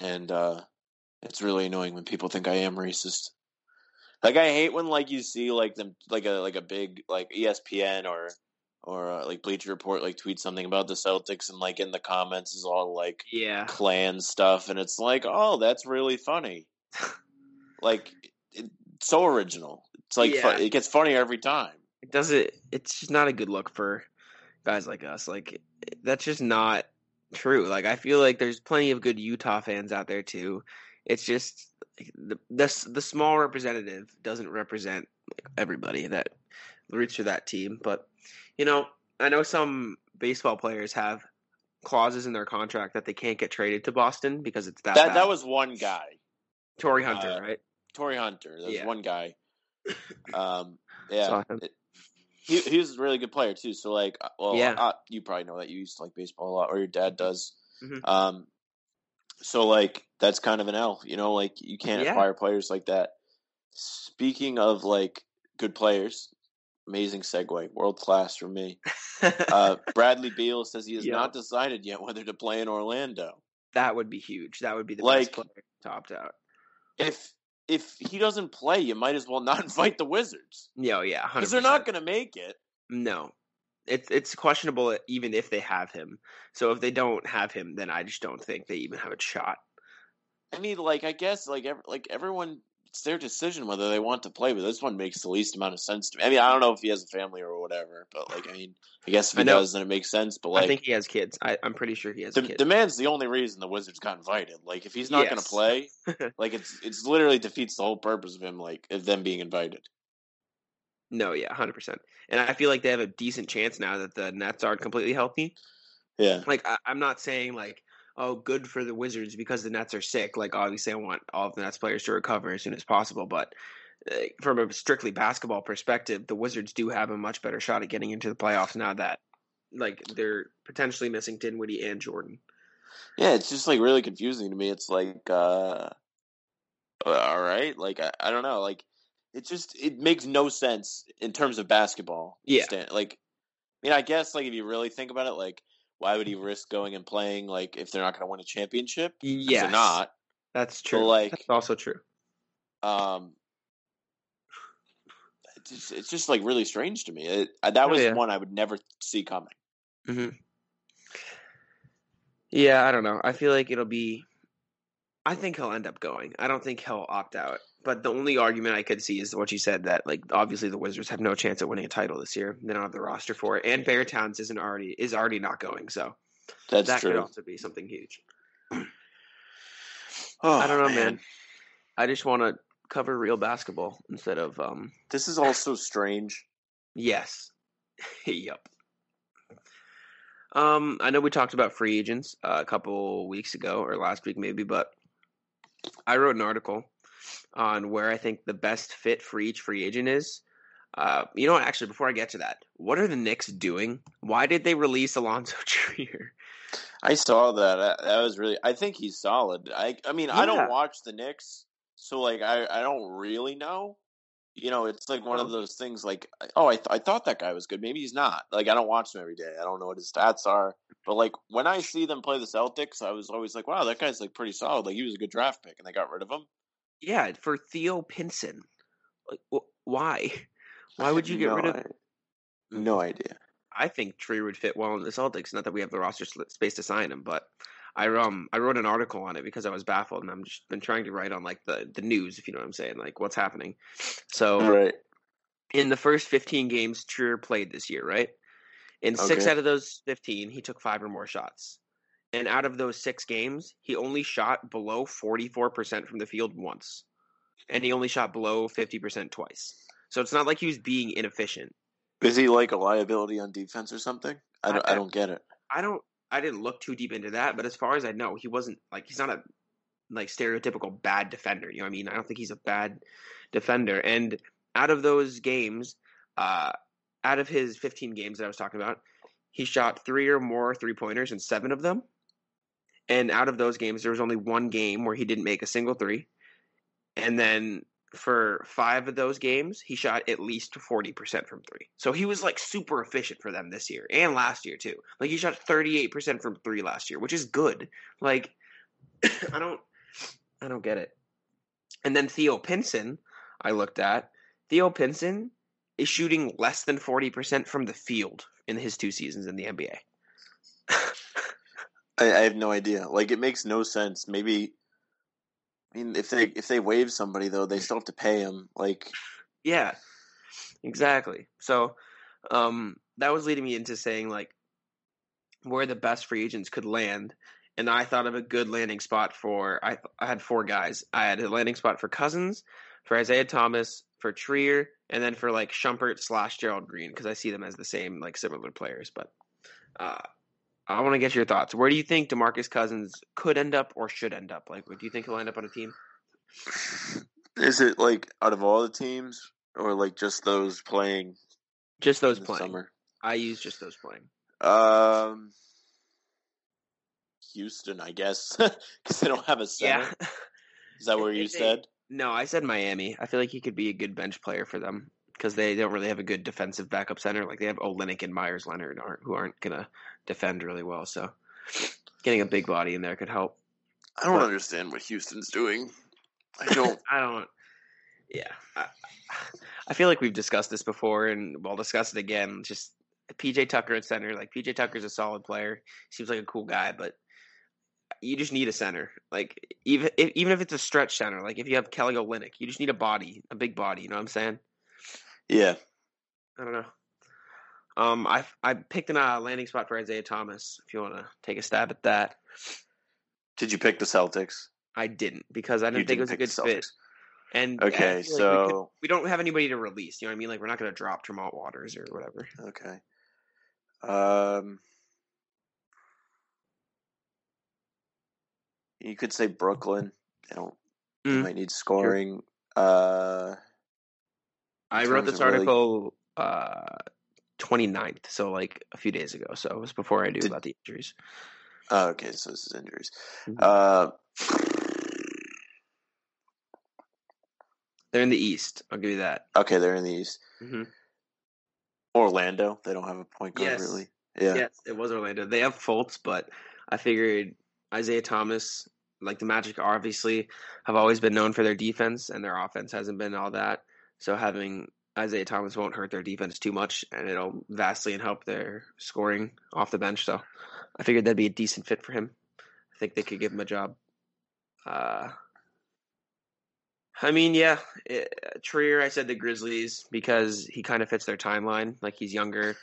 and uh, it's really annoying when people think I am racist. Like I hate when like you see like them like a like a big like ESPN or or uh, like Bleacher Report like tweet something about the Celtics and like in the comments is all like yeah. Klan stuff and it's like oh that's really funny. Like so original. It's like Yeah. it gets funnier every time. It does it it's just not a good look for guys like us like that's just not true like i feel like there's plenty of good utah fans out there too. It's just the the, the small representative doesn't represent like, everybody that roots for that team but you know i know some baseball players have clauses in their contract that they can't get traded to boston because it's that that bad. that was one guy. Torii Hunter uh, right Torii Hunter there's Yeah. one guy um yeah it- he, he was a really good player too so like uh, well Yeah. uh, you probably know that you used to like baseball a lot or your dad does Mhm. um so like that's kind of an L you know like you can't Yeah. acquire players like that speaking of like good players amazing segue world class for me uh, Bradley Beal says he has Yeah. not decided yet whether to play in Orlando. that would be huge that would be the Like- best player topped out If if he doesn't play, you might as well not invite the Wizards yeah oh, yeah because they're not going to make it. No, it's it's questionable even if they have him. So if they don't have him, then I just don't think they even have a shot. I mean, like I guess like ev- like everyone, it's their decision whether they want to play, but this one makes the least amount of sense to me. I mean, I don't know if he has a family or whatever, but like I mean, I guess if he does, then it makes sense. But like, I think he has kids. I, I'm pretty sure he has the, a kid. the man's the only reason the Wizards got invited. Like, if he's not going to play, like it's it's literally defeats the whole purpose of him. Like, of them being invited. no, yeah, hundred percent. And I feel like they have a decent chance now that the Nets aren't completely healthy. Yeah. Like I, I'm not saying like oh good for the Wizards because the Nets are sick. Like obviously I want all of the Nets players to recover as soon as possible, but. uh, From a strictly basketball perspective, the Wizards do have a much better shot at getting into the playoffs now that, like, they're potentially missing Dinwiddie and Jordan. Yeah, it's just like really confusing to me. It's like, uh, all right, like I, I don't know, like it just it makes no sense in terms of basketball. Yeah. Like I mean, I guess like if you really think about it, like why would he risk going and playing like if they're not going to win a championship? Yeah, they're not. That's true. like- That's also true. Um, it's just, it's just like really strange to me. It, that Oh, was yeah. one I would never see coming. hmm Yeah, I don't know. I feel like it'll be. I think he'll end up going. I don't think he'll opt out. But the only argument I could see is what you said that like obviously the Wizards have no chance at winning a title this year. They don't have the roster for it, and Bertans isn't already is already not going. So That's that could also be something huge. Oh, I don't know, man. I just want to cover real basketball instead of um. This is all so strange. Yes. yep. Um, I know we talked about free agents uh, a couple weeks ago or last week maybe, but I wrote an article on where I think the best fit for each free agent is. Uh, you know what? Actually, before I get to that, what are the Knicks doing? Why did they release Allonzo Trier? I saw that. That that was really. I think he's solid. I. I mean, I don't watch the Knicks, so like, I. I don't really know. You know, it's like one of Uh-huh. those things. Like, oh, I. Th- I thought that guy was good. Maybe he's not. Like, I don't watch him every day. I don't know what his stats are. But like, when I see them play the Celtics, I was always like, wow, that guy's like pretty solid. Like, he was a good draft pick, and they got rid of him. Yeah, for Theo Pinson. Like, wh- why? Why would you get no, rid of? I- no idea. I think Tree would fit well in the Celtics. Not that we have the roster space to sign him, but I um I wrote an article on it because I was baffled, and I'm just been trying to write on like the the news, if you know what I'm saying, like what's happening. So Right. in the first 15 games Trier played this year, right? In six out of those 15, he took five or more shots. And out of those six games, he only shot below 44% from the field once. And he only shot below 50% twice. So it's not like he was being inefficient. Is he like a liability on defense or something? I don't. I, I- don't get it. I don't I didn't look too deep into that, but as far as I know, he wasn't like he's not a like stereotypical bad defender. You know what I mean? I don't think he's a bad defender. And out of those games, uh out of his 15 games that I was talking about, he shot three or more three pointers in seven of them. And out of those games, there was only one game where he didn't make a single three. And then for five of those games, he shot at least 40% from three. So he was like super efficient for them this year and last year too. Like he shot 38% from three last year, which is good. Like I don't I don't get it. And then Theo Pinson, I looked at. Theo Pinson is shooting less than 40% from the field in his two seasons in the NBA. I, I have no idea. Like it makes no sense. Maybe. Mean, if they if they waive somebody though, they still have to pay him. Like, Yeah, exactly. So um, that was leading me into saying like where the best free agents could land, and I thought of a good landing spot for. I I had four guys. I had a landing spot for Cousins, for Isaiah Thomas, for Trier, and then for like Shumpert slash Gerald Green because I see them as the same like similar players. But uh, I want to get your thoughts. Where do you think Demarcus Cousins could end up or should end up? Like, do you think he'll end up on a team? is it like out of all the teams, or like just those playing Just those playing. summer? I use just those playing. Um, Houston, I guess, because they don't have a center. Yeah. Is that where you they- said? No, I said Miami. I feel like he could be a good bench player for them because they don't really have a good defensive backup center. Like they have Olynyk and Meyers Leonard aren't, who aren't gonna defend really well. So getting a big body in there could help. I don't What? understand what Houston's doing. I don't. I don't. Yeah, I, I feel like we've discussed this before, and we'll discuss it again. Just PJ Tucker at center. Like PJ Tucker's a solid player. Seems like a cool guy, but you just need a center. Like even if, even if it's a stretch center, like if you have Kelly Olynyk, you just need a body, a big body. You know what I'm saying? yeah, I don't know. Um, I I picked a uh, landing spot for Isaiah Thomas. If you want to take a stab at that, did you pick the Celtics? I didn't because I You didn't think it was a good fit. And Okay, feel like we, could- so we don't have anybody to release. You know what I mean? Like we're not going to drop Tremont Waters or whatever. okay. Um, you could say Brooklyn. They don't. They Mm, might need scoring. Uh, I wrote this of really- article uh 29th, so like a few days ago. So it was before I knew Did- about the injuries. oh, okay, so this is injuries. Mhm. Uh, They're in the East. I'll give you that. okay, they're in the East. hmm Orlando. They don't have a point guard Yes. really. Yeah. Yes, it was Orlando. They have Fultz, but I figured Isaiah Thomas, like the Magic, obviously have always been known for their defense, and their offense hasn't been all that. So having Isaiah Thomas won't hurt their defense too much, and it'll vastly help their scoring off the bench. So I figured that'd be a decent fit for him. I think they could give him a job. Uh, I mean, yeah, it, Trier. I said the Grizzlies because he kind of fits their timeline. Like he's younger,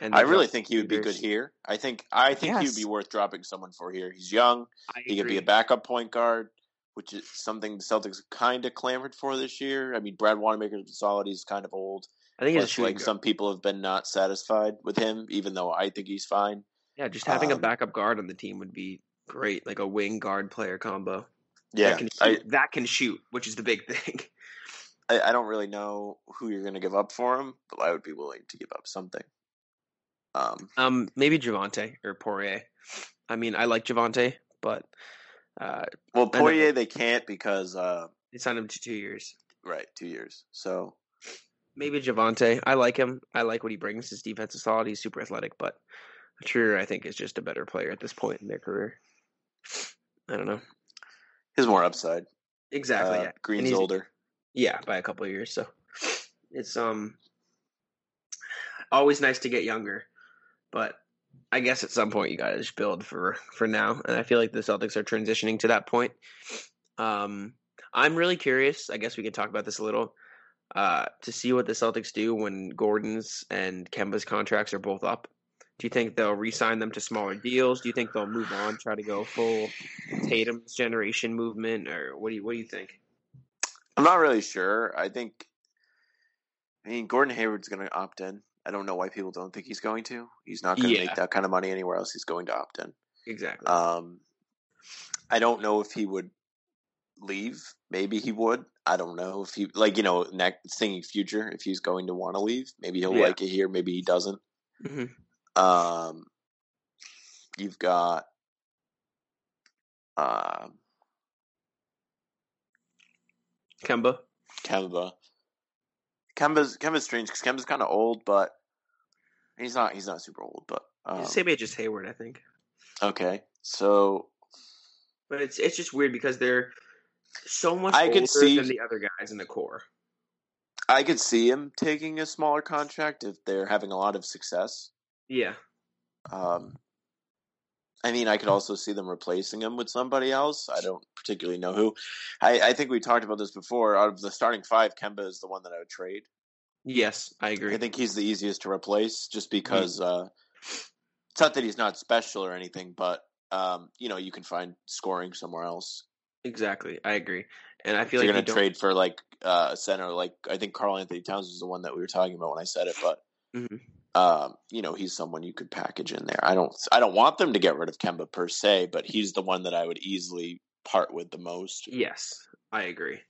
and I really think he would be good here. I think I think he would be worth dropping someone for here. He's young. I He could be a backup point guard, which is something the Celtics kind of clamored for this year. I mean, Brad Wanamaker's solid. He's kind of old. I think a Plus, like guard. some people have been not satisfied with him, even though I think he's fine. Yeah, just having a um, backup guard on the team would be great, like a wing guard player combo. Yeah, that can I, shoot, that can shoot, which is the big thing. I I don't really know who you're going to give up for him, but I would be willing to give up something. Um, Um, maybe Javonte or Poirier. I mean, I like Javonte, but uh, well. Poirier they can't because uh, they signed him to two years. right two years. So Maybe Javonte. I like him. I like what he brings. His defense is solid. He's super athletic, but Trier, I think, is just a better player at this point in their career. I don't know his more upside. exactly. Uh, yeah, Green's older. Yeah, by a couple of years. So It's um always nice to get younger, but I guess at some point you gotta just build for for now, and I feel like the Celtics are transitioning to that point. Um, I'm really curious. I guess we could talk about this a little uh, to see what the Celtics do when Gordon's and Kemba's contracts are both up. Do you think they'll re-sign them to smaller deals? Do you think they'll move on, try to go full Tatum's generation movement, or what do you what do you think? I'm not really sure. I think, I mean, Gordon Hayward's going to opt in. I don't know why people don't think he's going to. He's not going to Yeah. make that kind of money anywhere else. He's going to opt in. Exactly. Um, I don't know if he would leave. Maybe he would. I don't know if he like you know next thinking future if he's going to want to leave. Maybe he'll Yeah. like it here. Maybe he doesn't. hmm Um, you've got um Kemba. Kemba. Kemba's Kemba's strange because Kemba's kind of old, but he's not. He's not super old, but um, Same age as Hayward, I think. okay. So But it's it's just weird because they're so much I older could see- than the other guys in the core. I could see him taking a smaller contract if they're having a lot of success. Yeah. Um, I mean, I could also see them replacing him with somebody else. I don't particularly know who. I, I think we talked about this before. Out of the starting five, Kemba is the one that I would trade. Yes, I agree. I think he's the easiest to replace, just because uh, it's not that he's not special or anything, but um, you know, you can find scoring somewhere else. exactly, I agree. And I feel you're going to trade for like uh, a center, like I think Karl-Anthony Towns was the one that we were talking about when I said it, but Mhm. Um, you know, he's someone you could package in there. I don't, I don't want them to get rid of Kemba per se, but he's the one that I would easily part with the most. Yes, I agree.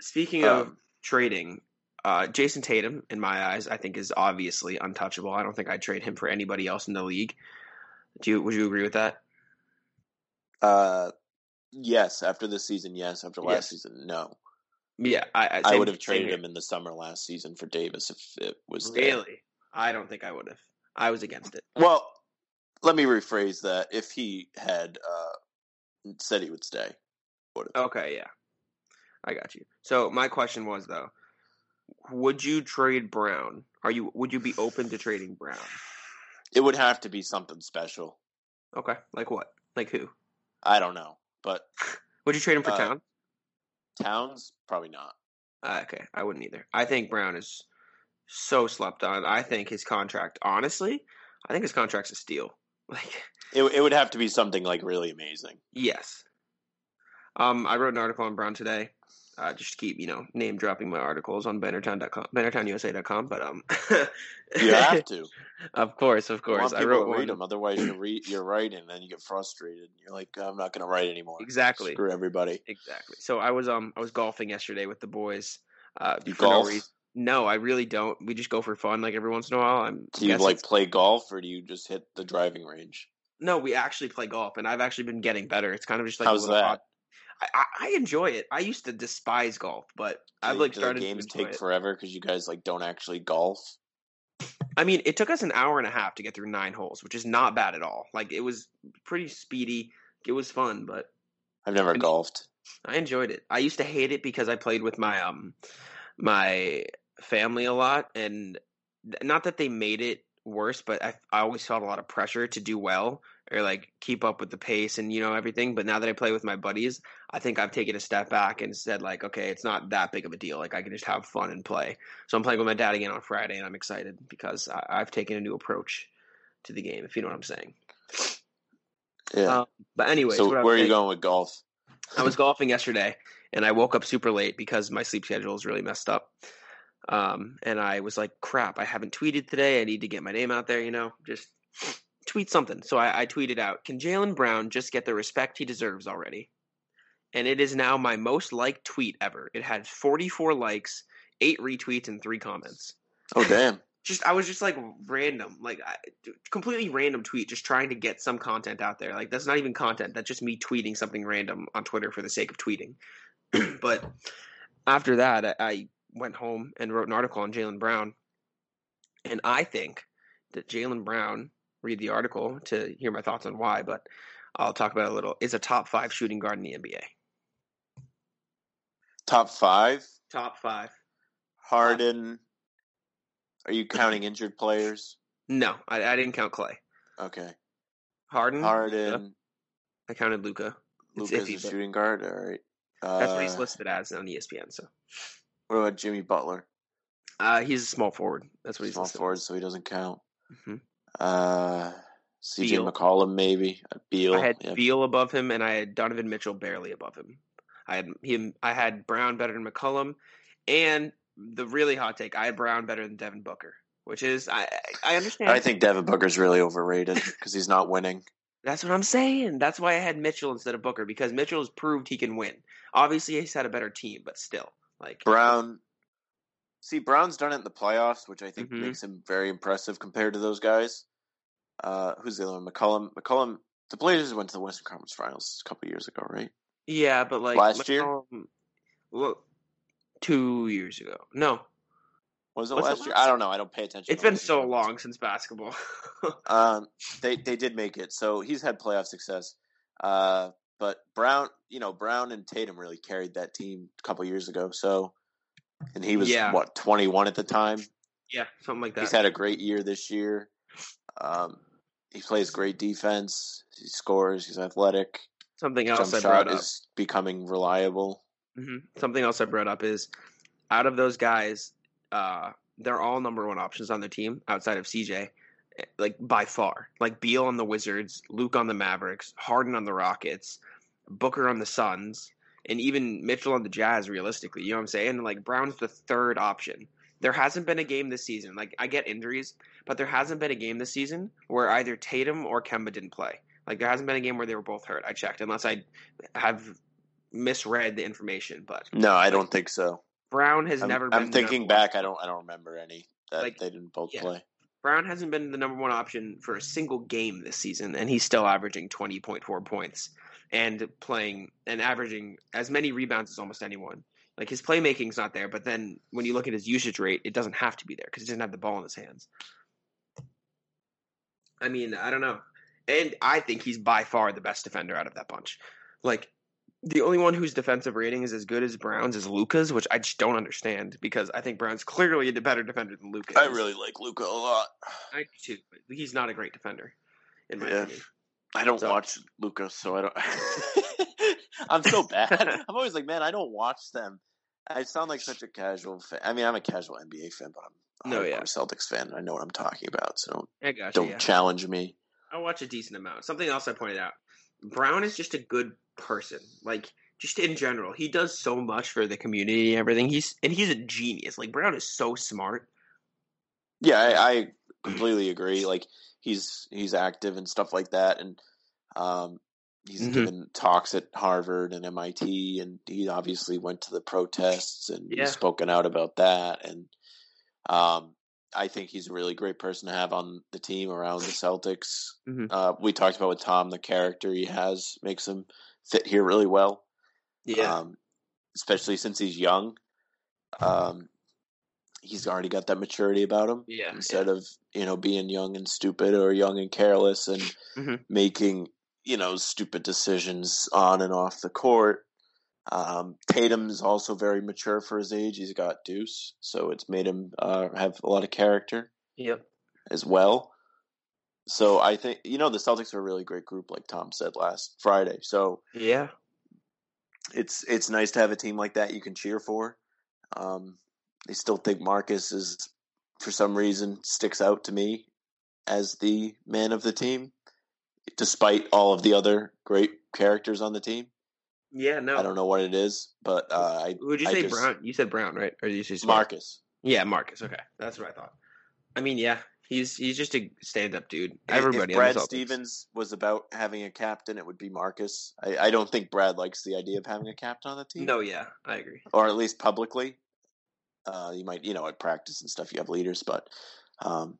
Speaking of Um, trading, uh, Jayson Tatum, in my eyes, I think is obviously untouchable. I don't think I'd trade him for anybody else in the league. Do you? Would you agree with that? Uh, yes, after this season, yes. After last Yes. season, no. Yeah, I I, I would have traded him in the summer last season for Davis if it was there. I don't think I would have. I was against it. Well, let me rephrase that. If he had uh, said he would stay, would have. Okay, yeah. I got you. So my question was though, would you trade Brown? Are you would you be open to trading Brown? It would have to be something special. Okay, like what? Like who? I don't know, but Would you trade him for Uh, Town? Towns probably not. Uh, okay, I wouldn't either. I think Brown is so slept on. I think his contract, honestly, I think his contract's a steal. Like, It it would have to be something like really amazing. yes. Um, I wrote an article on Brown today. Uh, just to keep you know name dropping my articles on bannertown.com, bannertownusa.com. But um, You have to. of course, of course, I people wrote to one. read them. Otherwise, you read you're writing, and then you get frustrated. You're like, I'm not going to write anymore. Exactly. Screw everybody. Exactly. So I was um I was golfing yesterday with the boys. Uh, You no golf? reason. No, I really don't. We just go for fun, like every once in a while. I'm Do you like play golf, or do you just hit the driving range? no, we actually play golf, and I've actually been getting better. It's kind of just like How's that? I, I, I enjoy it. I used to despise golf, but I've like started games take it. forever because you guys like don't actually golf. I mean, it took us an hour and a half to get through nine holes, which is not bad at all. Like it was pretty speedy. It was fun, but I've never And- golfed. I enjoyed it. I used to hate it because I played with my um my family a lot, and not that they made it worse, but I I always felt a lot of pressure to do well or like keep up with the pace and you know everything. But now that I play with my buddies, I think I've taken a step back and said like, okay, it's not that big of a deal. Like I can just have fun and play. So I'm playing with my dad again on Friday, and I'm excited because I, I've taken a new approach to the game. If you know what I'm saying. Yeah. Um, but anyways, so what I was where are you going with golf? I was golfing yesterday and I woke up super late because my sleep schedule is really messed up. Um, and I was like, crap, I haven't tweeted today. I need to get my name out there, you know, just tweet something. So I, I tweeted out, can Jaylen Brown just get the respect he deserves already? And it is now my most liked tweet ever. It had 44 likes, eight retweets, and three comments. Oh damn. Just I was just like random, like I, completely random tweet, just trying to get some content out there. Like that's not even content. That's just me tweeting something random on Twitter for the sake of tweeting. but after that, I, I went home and wrote an article on Jaylen Brown, and I think that Jaylen Brown. Read the article to hear my thoughts on why, but I'll talk about it a little. Is a top five shooting guard in the NBA. Top five: Top five. Harden, Are you counting injured players? No, I, I didn't count Clay. Okay. Harden. Harden, I counted Luka. Luka's iffy, a shooting guard. All right. Uh, that's what he's listed as on ESPN. So What about Jimmy Butler? uh, he's a small forward. That's what he's Small listed. forward, so he doesn't count. Mhm. Uh, CJ Beal. McCollum, maybe. Uh, Beal. I had yeah. Beal above him, and I had Donovan Mitchell barely above him. I had him. I had Brown better than McCollum, and the really hot take, I had Brown better than Devin Booker, which is I I I understand. I think Devin Booker's really overrated because he's not winning. That's what I'm saying. That's why I had Mitchell instead of Booker because Mitchell has proved he can win. Obviously, he's had a better team, but still, like Brown. See, Brown's done it in the playoffs, which I think Mhm. makes him very impressive compared to those guys. Uh, who's the other one? McCollum. McCollum. The Blazers went to the Western Conference Finals a couple years ago, right? yeah, but like Last year? Well, two years ago. No, Was it Was it last year? I don't know. I don't pay attention. it's been so long since basketball. Um, they they did make it, so he's had playoff success. Uh, but Brown, you know, Brown and Tatum really carried that team a couple years ago. So, and he was Yeah. what twenty one at the time. yeah, something like that. He's had a great year this year. Um, he plays great defense. He scores. He's athletic. something else Jump I brought up. is becoming reliable. hmm Something else I brought up is out of those guys, uh, they're all number one options on the team outside of CJ, like by far. Like Beal on the Wizards, Luke on the Mavericks, Harden on the Rockets, Booker on the Suns, and even Mitchell on the Jazz. Realistically, you know what I'm saying? Like Brown's the third option. There hasn't been a game this season. Like I get injuries, but there hasn't been a game this season where either Tatum or Kemba didn't play. Like there hasn't been a game where they were both hurt. I checked, unless I have misread the information. But No, I don't think so. Brown has I'm, never. I'm been thinking one- back. I don't. I don't remember any that Like, they didn't both yeah. play. Brown hasn't been the number one option for a single game this season, and he's still averaging twenty point four points and playing and averaging as many rebounds as almost anyone. Like his playmaking's not there, but then when you look at his usage rate, it doesn't have to be there because he doesn't have the ball in his hands. I mean, I don't know, and I think he's by far the best defender out of that bunch. Like the only one whose defensive rating is as good as Brown's is Luka's, which I just don't understand because I think Brown's clearly a better defender than Luka. I really like Luka a lot. I do too, but he's not a great defender, in my Yeah. opinion. I don't So- watch Luka, so I don't. I'm so bad. I'm always like, man, I don't watch them. I sound like such a casual fan. I mean, I'm a casual NBA fan, but I'm a No, yeah. Celtics fan. I know what I'm talking about, so don't, don't yeah. challenge me. I watch a decent amount. Something else I pointed out: Brown is just a good person. Like just in general, he does so much for the community and everything. He's and he's a genius. Like Brown is so smart. Yeah, I, I completely agree. Like he's he's active and stuff like that, and um, he's Mhm. given talks at Harvard and MIT, and he obviously went to the protests and Yeah. he's spoken out about that. And um, I think he's a really great person to have on the team around the Celtics. Mhm. Uh, we talked about with Tom the character he has makes him fit here really well um, especially since he's young. Um, he's already got that maturity about him. Yeah, Instead of you know being young and stupid or young and careless and Mhm. making you know stupid decisions on and off the court. Um, Tatum's also very mature for his age. He's got Deuce, so it's made him uh, have a lot of character yep. as well. So I think you know the Celtics are a really great group, like Tom said last Friday. So Yeah. it's it's nice to have a team like that you can cheer for. Um, I still think Marcus is, for some reason, sticks out to me as the man of the team, despite all of the other great characters on the team. Yeah. No. I don't know what it is, but uh, I Would you I say just- Brown? You said Brown, right? Or did you say Smart? Marcus. Yeah, Marcus. Okay, that's what I thought. I mean, yeah, he's he's just a stand-up dude. Everybody. If Brad Stevens was about having a captain, it would be Marcus. I, I don't think Brad likes the idea of having a captain on the team. No, yeah, I agree. or at least publicly. Uh, you might, you know, at practice and stuff, you have leaders, but um,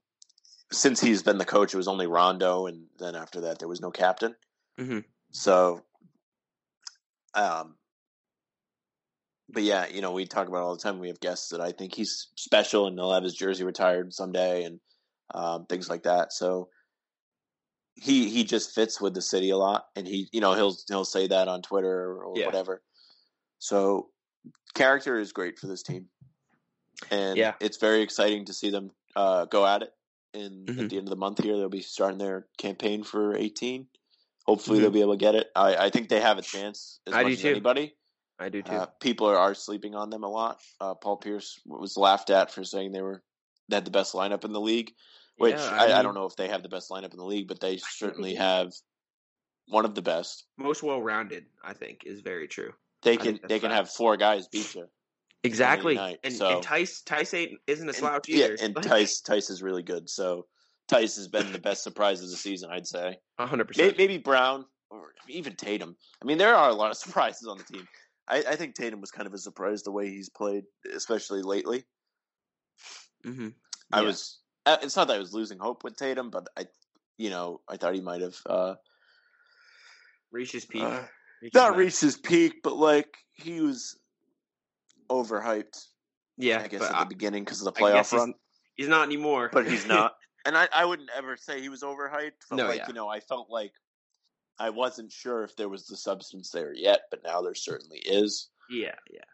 since he's been the coach, it was only Rondo, and then after that, there was no captain. Mhm. So, um, but yeah, you know, we talk about it all the time. We have guests that I think he's special, and they'll have his jersey retired someday, and um, things like that. So. He he just fits with the city a lot, and he you know he'll he'll say that on Twitter or Yeah. whatever. So character is great for this team, and Yeah. it's very exciting to see them uh, go at it in Mhm. at the end of the month here. They'll be starting their campaign for 18. Hopefully, Mhm. they'll be able to get it. I, I think they have a chance as I much do as too. anybody. I do too. Uh, people are, are sleeping on them a lot. Uh, Paul Pierce was laughed at for saying they were they had the best lineup in the league, which Yeah, I, I, mean, don't know if they have the best lineup in the league, but they certainly have one of the best. Most well-rounded, I think, is very true. They can they can have four guys beat you. Exactly, night, and, so- and Theis Theis ain't, isn't a And- slouch yeah, either. and Like, Theis Theis is really good. So Theis has been the best surprise of the season, I'd say. hundred Maybe, percent. maybe Brown or even Tatum. I mean, there are a lot of surprises on the team. I, I think Tatum was kind of a surprise the way he's played, especially lately. Mm-hmm. I Yeah. was. uh, It's not that I was losing hope with Tatum, but I, you know, I thought he might have uh, reached his peak. uh, Reached not reached his peak, but like he was overhyped. Yeah, I guess at I- the beginning because of the playoff guess he's- run. He's not anymore. but he's not. And I, I wouldn't ever say he was overhyped. But No, like yeah. you know, I felt like I wasn't sure if there was the substance there yet, but now there certainly is. yeah, yeah.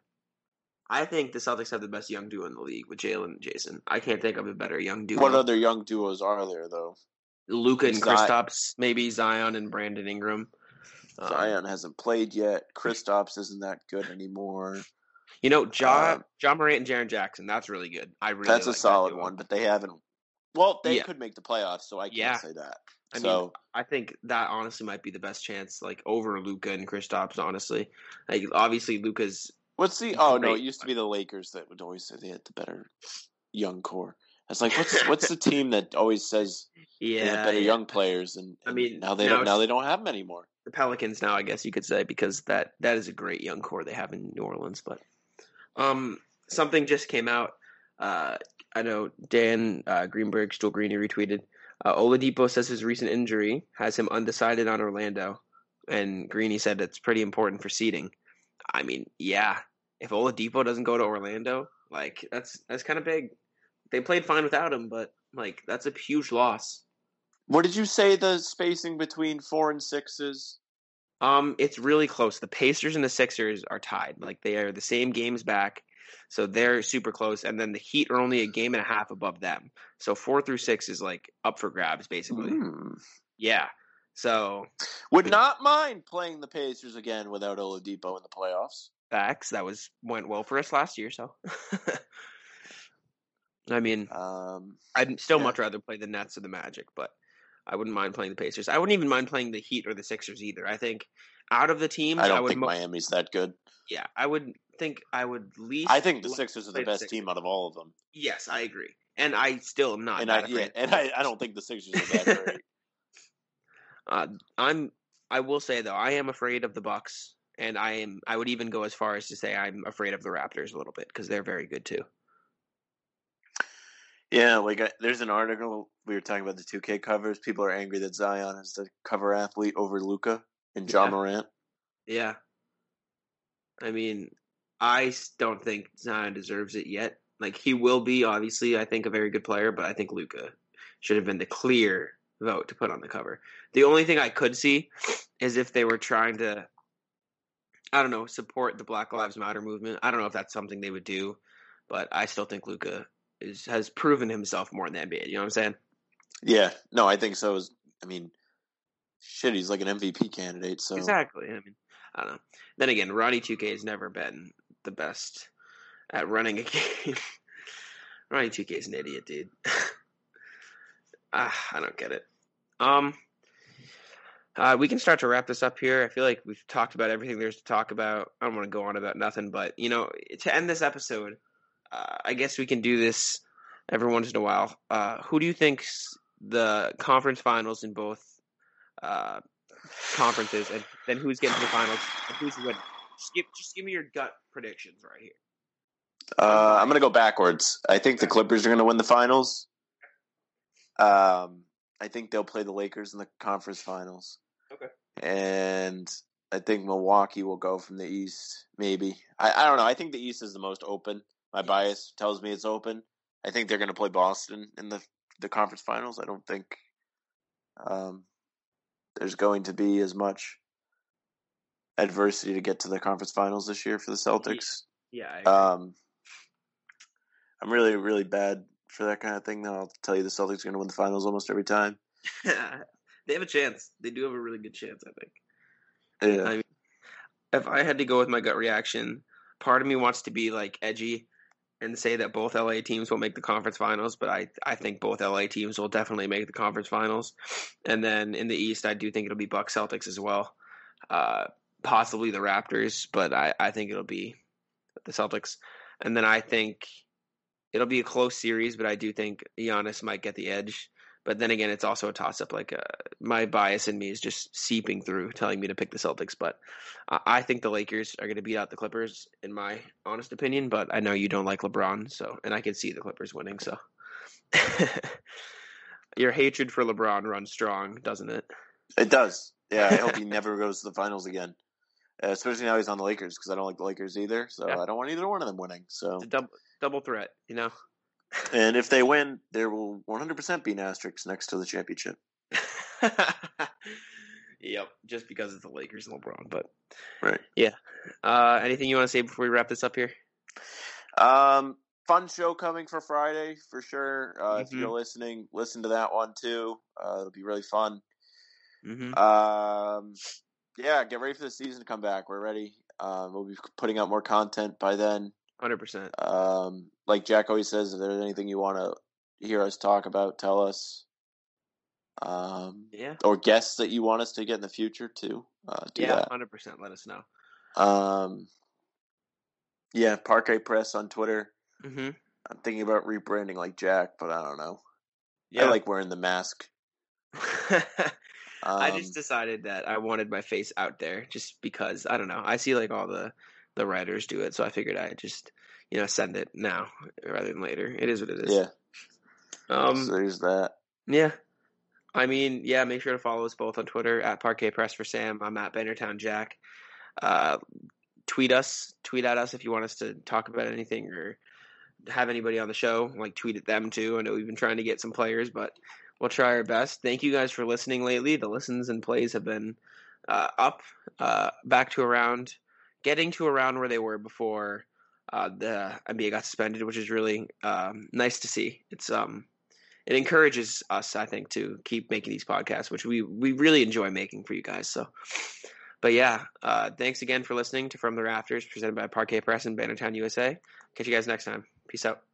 I think the Celtics have the best young duo in the league with Jaylen and Jayson. I can't think of a better young duo. What other young duos are there though? Luka and Kristaps, maybe Zion and Brandon Ingram. Um, Zion hasn't played yet. Kristaps isn't that good anymore. You know, Ja Um, Ja Morant and Jaren Jackson. That's really good. I really That's a like that solid duo. one, but they haven't. Well, they Yeah. could make the playoffs, so I can't Yeah. say that. I mean, so I think that honestly might be the best chance, like over Luka and Kristaps. Honestly, like obviously Luka's what's the? Oh no, it used to be the Lakers that would always say they had the better young core. I was like, what's what's the team that always says yeah, they have better yeah. young players, and, I mean, now they now don't now they don't have them anymore. the Pelicans now, I guess you could say, because that that is a great young core they have in New Orleans. But um, something just came out. Uh, I know Dan uh, Greenberg, Stool Greeny retweeted. Uh, Oladipo says his recent injury has him undecided on Orlando, and Greeny said it's pretty important for seeding. I mean, yeah, if Oladipo doesn't go to Orlando, like that's that's kind of big. They played fine without him, but like that's a huge loss. What did you say the spacing between four and six is? Um, it's really close. The Pacers and the Sixers are tied. Like they are the same games back, so they're super close. And then the Heat are only a game and a half above them. So four through six is like up for grabs, basically. Hmm. Yeah. So Would not mind playing the Pacers again without Oladipo in the playoffs. Facts that was went well for us last year. So, I mean, Um, I'd still yeah. much rather play the Nets or the Magic, but I wouldn't mind playing the Pacers. I wouldn't even mind playing the Heat or the Sixers either. I think out of the teams, I don't would think mo- Miami's that good. yeah, I would think I would least. I think the Sixers are the best team out of all of them, Yes, I agree, and I still am not. and I yeah, and I, I don't think the Sixers are that great. Uh, I'm. I will say though, I am afraid of the Bucks, and I am. I would even go as far as to say I'm afraid of the Raptors a little bit because they're very good too. Yeah, like I, there's an article we were talking about the 2K covers. People are angry that Zion is the cover athlete over Luka and Ja Yeah. Morant. Yeah. I mean, I don't think Zion deserves it yet. Like he will be, obviously. I think a very good player, but I think Luka should have been the clear vote to put on the cover. The only thing I could see is if they were trying to, I don't know, support the Black Lives Matter movement. I don't know if that's something they would do, but I still think Luka is has proven himself more in the NBA. You know what I'm saying? Yeah, no, I think so. Is I mean, shit, he's like an MVP candidate. So Exactly. I mean, I don't know. Then again, Ronnie 2K has never been the best at running a game. Ronnie 2K is an idiot, dude. ah, I don't get it. Um, uh, we can start to wrap this up here. I feel like we've talked about everything there's to talk about. I don't want to go on about nothing, but you know, to end this episode, uh, I guess we can do this every once in a while. Uh, who do you think's the conference finals in both uh, conferences, and then who's getting to the finals and who's winning? Just give, just give me your gut predictions right here. uh, I'm gonna go backwards. I think the Clippers are gonna win the finals. Um, I think they'll play the Lakers in the conference finals. Okay. And I think Milwaukee will go from the East. Maybe I, I don't know. I think the East is the most open. My bias tells me it's open. I think they're going to play Boston in the the conference finals. I don't think um, there's going to be as much adversity to get to the conference finals this year for the Celtics. Yeah. Um, I'm really really bad for that kind of thing, then I'll tell you the Celtics are going to win the finals almost every time. they have a chance. They do have a really good chance, I think. Yeah. I mean, if I had to go with my gut reaction, part of me wants to be like edgy and say that both LA teams will make the conference finals, but I I think both LA teams will definitely make the conference finals. And then in the East, I do think it'll be Bucks Celtics as well. Uh, possibly the Raptors, but I, I think it'll be the Celtics. And then I think it'll be a close series, but I do think Giannis might get the edge. But then again, it's also a toss up. Like uh, my bias in me is just seeping through, telling me to pick the Celtics. But I, I think the Lakers are going to beat out the Clippers, in my honest opinion. But I know you don't like LeBron, so and I can see the Clippers winning. So your hatred for LeBron runs strong, doesn't it? It does. Yeah, I hope he never goes to the finals again. Uh, especially now he's on the Lakers because I don't like the Lakers either. So Yeah. I don't want either one of them winning. So double double threat, you know. and if they win, there will 100% be an asterisk next to the championship. yep, just because it's the Lakers and LeBron. But Right. uh, anything you want to say before we wrap this up here? Um, fun show coming for Friday for sure. Uh, If Mhm. you're listening, listen to that one too. Uh, it'll be really fun. Mm-hmm. Um, yeah, get ready for the season to come back. We're ready. Um, we'll be putting out more content by then. Hundred percent. Um, like Jack always says, if there's anything you want to hear us talk about, tell us. Um, Yeah. or guests that you want us to get in the future too. Uh, do Yeah, hundred percent. Let us know. Um, yeah, Parquet Press on Twitter. Mm-hmm. I'm thinking about rebranding like Jack, but I don't know. Yeah. I like wearing the mask. Um, I just decided that I wanted my face out there, just because I don't know. I see like all the the writers do it, so I figured I'd just you know send it now rather than later. It is what it is. yeah. Um. so there's that. Yeah. I mean, yeah, make sure to follow us both on Twitter at Parquet Press for Sam. I'm at Bannertown Jack. Uh, tweet us, tweet at us if you want us to talk about anything or have anybody on the show. Like, tweet at them too. I know we've been trying to get some players, but we'll try our best. Thank you guys for listening lately. The listens and plays have been uh, up, uh, back to around, getting to around where they were before uh, the NBA got suspended, which is really um, nice to see. It's um, it encourages us, I think, to keep making these podcasts, which we we really enjoy making for you guys. So, but yeah, uh, thanks again for listening to From the Rafters, presented by Parquet Press and Bannertown USA. Catch you guys next time. Peace out.